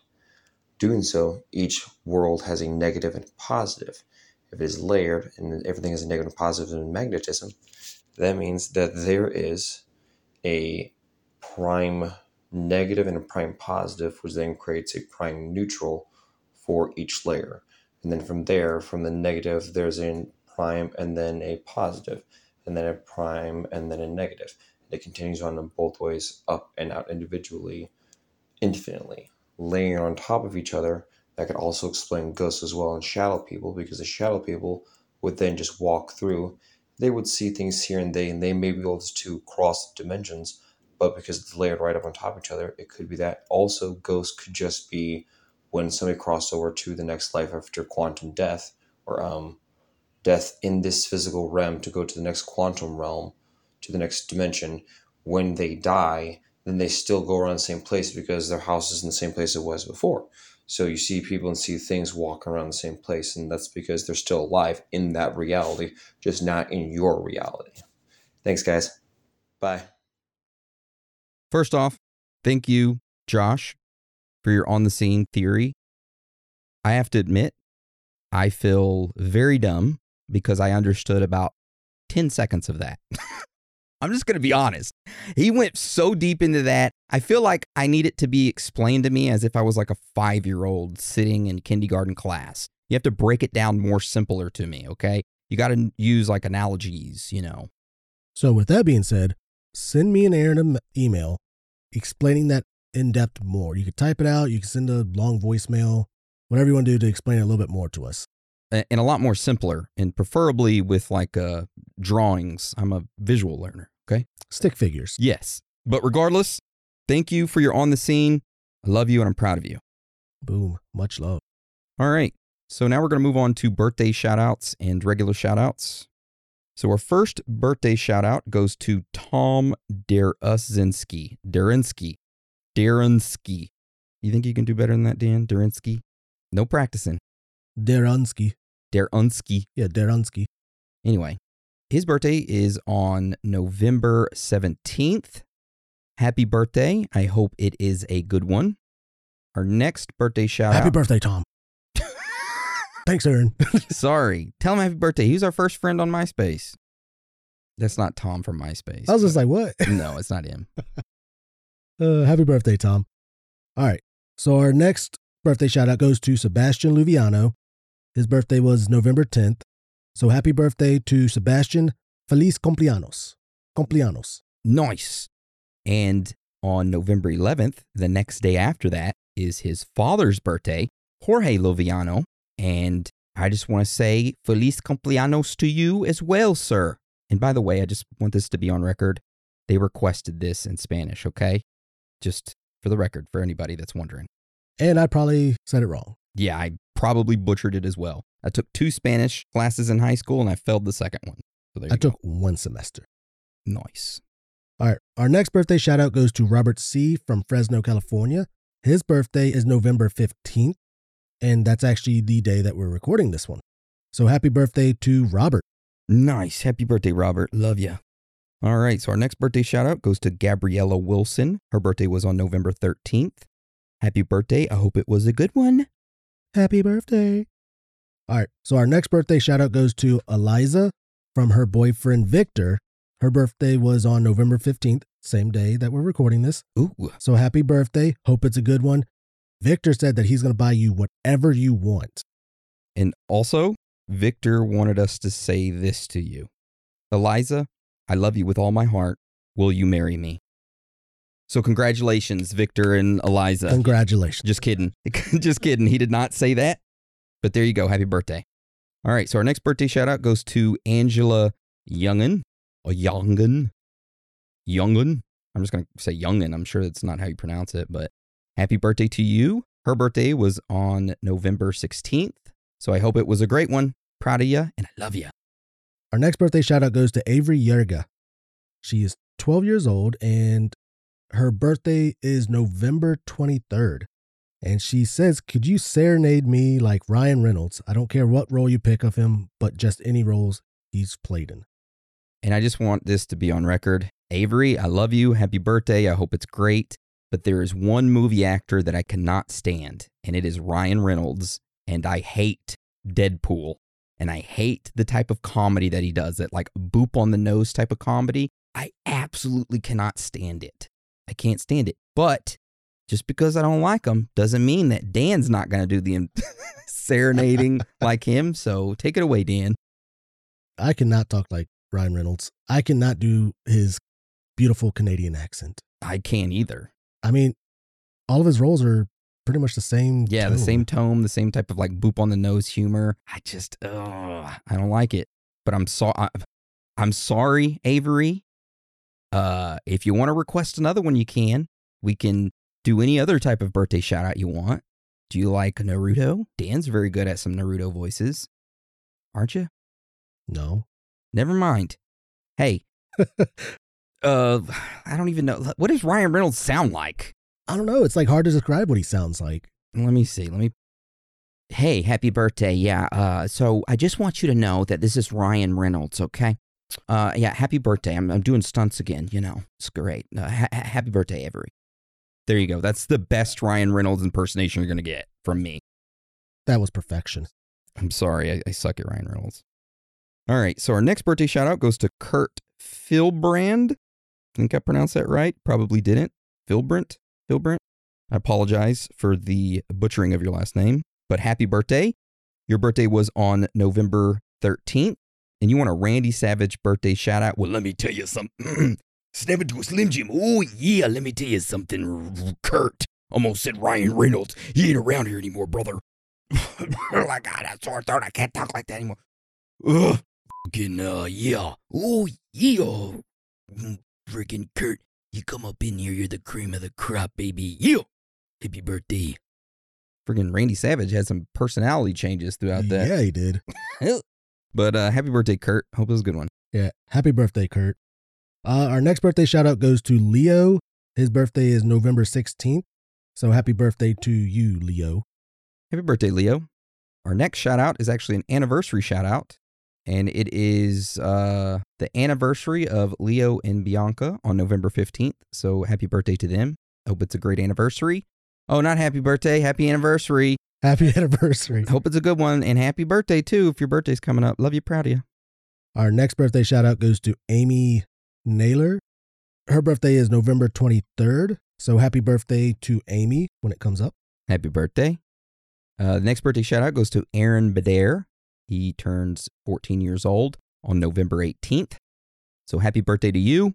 Doing so, each world has a negative and positive. If it is layered and everything has a negative and positive in magnetism, that means that there is a prime negative and a prime positive, which then creates a prime neutral for each layer. And then from there, from the negative, there's a prime and then a positive, and then a prime and then a negative. And it continues on in both ways, up and out individually, infinitely laying on top of each other that could also explain ghosts as well and shadow people because the shadow people would then just walk through they would see things here and there and they may be able to cross dimensions but because it's layered right up on top of each other it could be that also ghosts could just be when somebody crossed over to the next life after quantum death or um, death in this physical realm to go to the next quantum realm to the next dimension when they die then they still go around the same place because their house is in the same place it was before. So you see people and see things walking around the same place, and that's because they're still alive in that reality, just not in your reality. Thanks, guys. Bye. First off, thank you, Josh, for your on the scene theory. I have to admit, I feel very dumb because I understood about 10 seconds of that. I'm just going to be honest. He went so deep into that. I feel like I need it to be explained to me as if I was like a five year old sitting in kindergarten class. You have to break it down more simpler to me, okay? You got to use like analogies, you know. So, with that being said, send me an Aaron email explaining that in depth more. You can type it out, you can send a long voicemail, whatever you want to do to explain it a little bit more to us and a lot more simpler and preferably with like uh drawings i'm a visual learner okay stick figures yes but regardless thank you for your on the scene i love you and i'm proud of you boom much love all right so now we're going to move on to birthday shout outs and regular shout outs so our first birthday shout out goes to tom Derinsky. Derinsky. Derinsky. You think you can do better than that, Dan? Derinsky? No practicing. Deransky. Derunsky. Yeah, Deransky. Anyway, his birthday is on November 17th. Happy birthday. I hope it is a good one. Our next birthday shout Happy out. birthday, Tom. Thanks, Aaron. Sorry. Tell him happy birthday. He was our first friend on MySpace. That's not Tom from MySpace. I was just like, what? no, it's not him. Uh, happy birthday, Tom. All right. So our next birthday shout out goes to Sebastian Luviano. His birthday was November 10th. So happy birthday to Sebastian. Feliz cumpleaños. Cumpleaños. Nice. And on November 11th, the next day after that, is his father's birthday, Jorge Luviano. And I just want to say Feliz cumpleaños to you as well, sir. And by the way, I just want this to be on record. They requested this in Spanish, okay? Just for the record, for anybody that's wondering. And I probably said it wrong. Yeah, I probably butchered it as well. I took two Spanish classes in high school and I failed the second one. So I go. took one semester. Nice. All right. Our next birthday shout out goes to Robert C. from Fresno, California. His birthday is November 15th. And that's actually the day that we're recording this one. So happy birthday to Robert. Nice. Happy birthday, Robert. Love ya. All right. So our next birthday shout out goes to Gabriella Wilson. Her birthday was on November 13th. Happy birthday. I hope it was a good one. Happy birthday. All right. So our next birthday shout out goes to Eliza from her boyfriend Victor. Her birthday was on November 15th, same day that we're recording this. Ooh. So happy birthday. Hope it's a good one. Victor said that he's going to buy you whatever you want. And also, Victor wanted us to say this to you Eliza, I love you with all my heart. Will you marry me? So, congratulations, Victor and Eliza. Congratulations. Just kidding. Just kidding. He did not say that. But there you go. Happy birthday. All right. So our next birthday shout out goes to Angela Youngin or oh, Youngin. Youngin. I'm just going to say Youngin. I'm sure that's not how you pronounce it, but happy birthday to you. Her birthday was on November 16th. So I hope it was a great one. Proud of you and I love you. Our next birthday shout out goes to Avery Yerga. She is 12 years old and her birthday is November 23rd. And she says, Could you serenade me like Ryan Reynolds? I don't care what role you pick of him, but just any roles he's played in. And I just want this to be on record. Avery, I love you. Happy birthday. I hope it's great. But there is one movie actor that I cannot stand, and it is Ryan Reynolds. And I hate Deadpool. And I hate the type of comedy that he does, that like boop on the nose type of comedy. I absolutely cannot stand it. I can't stand it. But just because I don't like him doesn't mean that Dan's not going to do the serenading like him. So take it away, Dan. I cannot talk like Ryan Reynolds. I cannot do his beautiful Canadian accent. I can't either. I mean, all of his roles are pretty much the same. Yeah, the same tone, the same type of like boop on the nose humor. I just, ugh, I don't like it. But I'm so, I, I'm sorry, Avery. Uh, if you want to request another one, you can. We can do any other type of birthday shout out you want. Do you like Naruto? Dan's very good at some Naruto voices, aren't you? No. Never mind. Hey, uh, I don't even know. What does Ryan Reynolds sound like? I don't know. It's like hard to describe what he sounds like. Let me see. Let me. Hey, happy birthday. Yeah. Uh, so I just want you to know that this is Ryan Reynolds. Okay. Uh, yeah. Happy birthday. I'm I'm doing stunts again. You know, it's great. Uh, ha- ha- happy birthday, Avery. There you go. That's the best Ryan Reynolds impersonation you're gonna get from me. That was perfection. I'm sorry. I, I suck at Ryan Reynolds. All right. So our next birthday shout out goes to Kurt Philbrand. Think I pronounced that right? Probably didn't. Philbrant. Philbrant. I apologize for the butchering of your last name, but happy birthday. Your birthday was on November 13th, and you want a Randy Savage birthday shout out? Well, let me tell you something. Snap it to a Slim Jim. Oh, yeah, let me tell you something, Kurt. Almost said Ryan Reynolds. He ain't around here anymore, brother. oh my god, that sore throat. I can't talk like that anymore. Ugh. Fucking, uh, yeah. Oh, yeah. Mm, Freaking Kurt, you come up in here, you're the cream of the crop, baby. Yeah. Happy birthday. Freaking Randy Savage had some personality changes throughout that. Yeah, he did. But uh, happy birthday, Kurt. Hope it was a good one. Yeah. Happy birthday, Kurt. Uh, our next birthday shout out goes to Leo. His birthday is November 16th. So happy birthday to you, Leo. Happy birthday, Leo. Our next shout out is actually an anniversary shout out, and it is uh, the anniversary of Leo and Bianca on November 15th. So happy birthday to them. Hope it's a great anniversary. Oh, not happy birthday, happy anniversary. Happy anniversary. Hope it's a good one, and happy birthday too if your birthday's coming up. Love you, proud of you. Our next birthday shout out goes to Amy Naylor. Her birthday is November 23rd. So happy birthday to Amy when it comes up. Happy birthday. Uh, the next birthday shout out goes to Aaron Bedair. He turns 14 years old on November 18th. So happy birthday to you.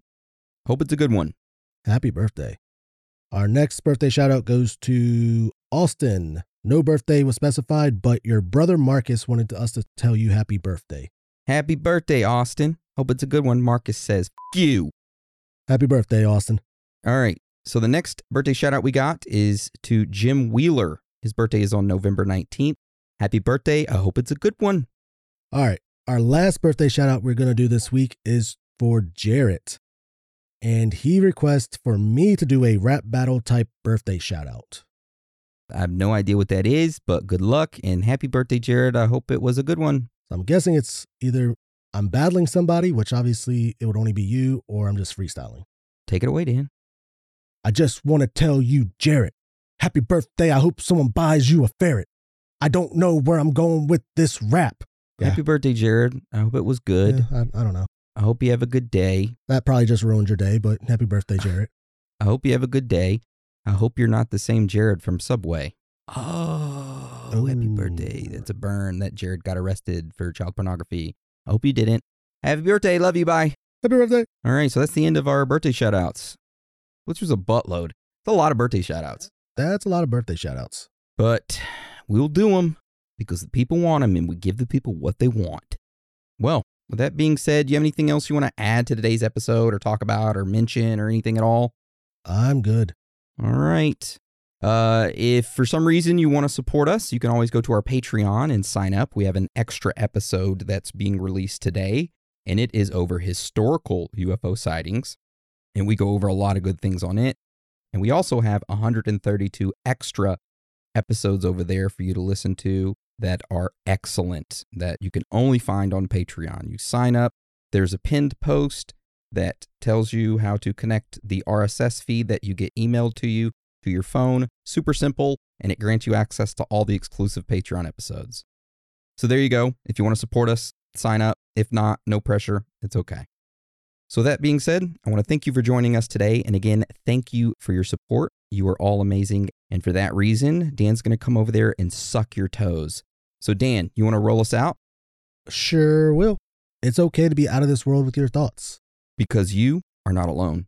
Hope it's a good one. Happy birthday. Our next birthday shout out goes to Austin. No birthday was specified, but your brother Marcus wanted us to tell you happy birthday. Happy birthday, Austin. Hope it's a good one. Marcus says, F you. Happy birthday, Austin. All right. So the next birthday shout out we got is to Jim Wheeler. His birthday is on November 19th. Happy birthday. I hope it's a good one. All right. Our last birthday shout out we're going to do this week is for Jarrett. And he requests for me to do a rap battle type birthday shout out. I have no idea what that is, but good luck and happy birthday, Jared. I hope it was a good one. I'm guessing it's either I'm battling somebody, which obviously it would only be you, or I'm just freestyling. Take it away, Dan. I just want to tell you, Jarrett, happy birthday. I hope someone buys you a ferret. I don't know where I'm going with this rap. Yeah. Happy birthday, Jared. I hope it was good. Yeah, I, I don't know. I hope you have a good day. That probably just ruined your day, but happy birthday, Jared. I hope you have a good day. I hope you're not the same Jared from Subway. Oh, happy birthday. That's a burn that Jared got arrested for child pornography. I hope you didn't. Happy birthday. Love you. Bye. Happy birthday. All right. So that's the end of our birthday shoutouts, which was a buttload. It's a lot of birthday shoutouts. That's a lot of birthday shoutouts. But we'll do them because the people want them and we give the people what they want. Well, with that being said, do you have anything else you want to add to today's episode or talk about or mention or anything at all? I'm good. All right. Uh, if for some reason you want to support us, you can always go to our Patreon and sign up. We have an extra episode that's being released today, and it is over historical UFO sightings. And we go over a lot of good things on it. And we also have 132 extra episodes over there for you to listen to that are excellent that you can only find on Patreon. You sign up, there's a pinned post that tells you how to connect the RSS feed that you get emailed to you to your phone. Super simple, and it grants you access to all the exclusive Patreon episodes. So there you go. If you want to support us, sign up. If not, no pressure. It's okay. So, that being said, I want to thank you for joining us today. And again, thank you for your support. You are all amazing. And for that reason, Dan's going to come over there and suck your toes. So, Dan, you want to roll us out? Sure will. It's okay to be out of this world with your thoughts. Because you are not alone.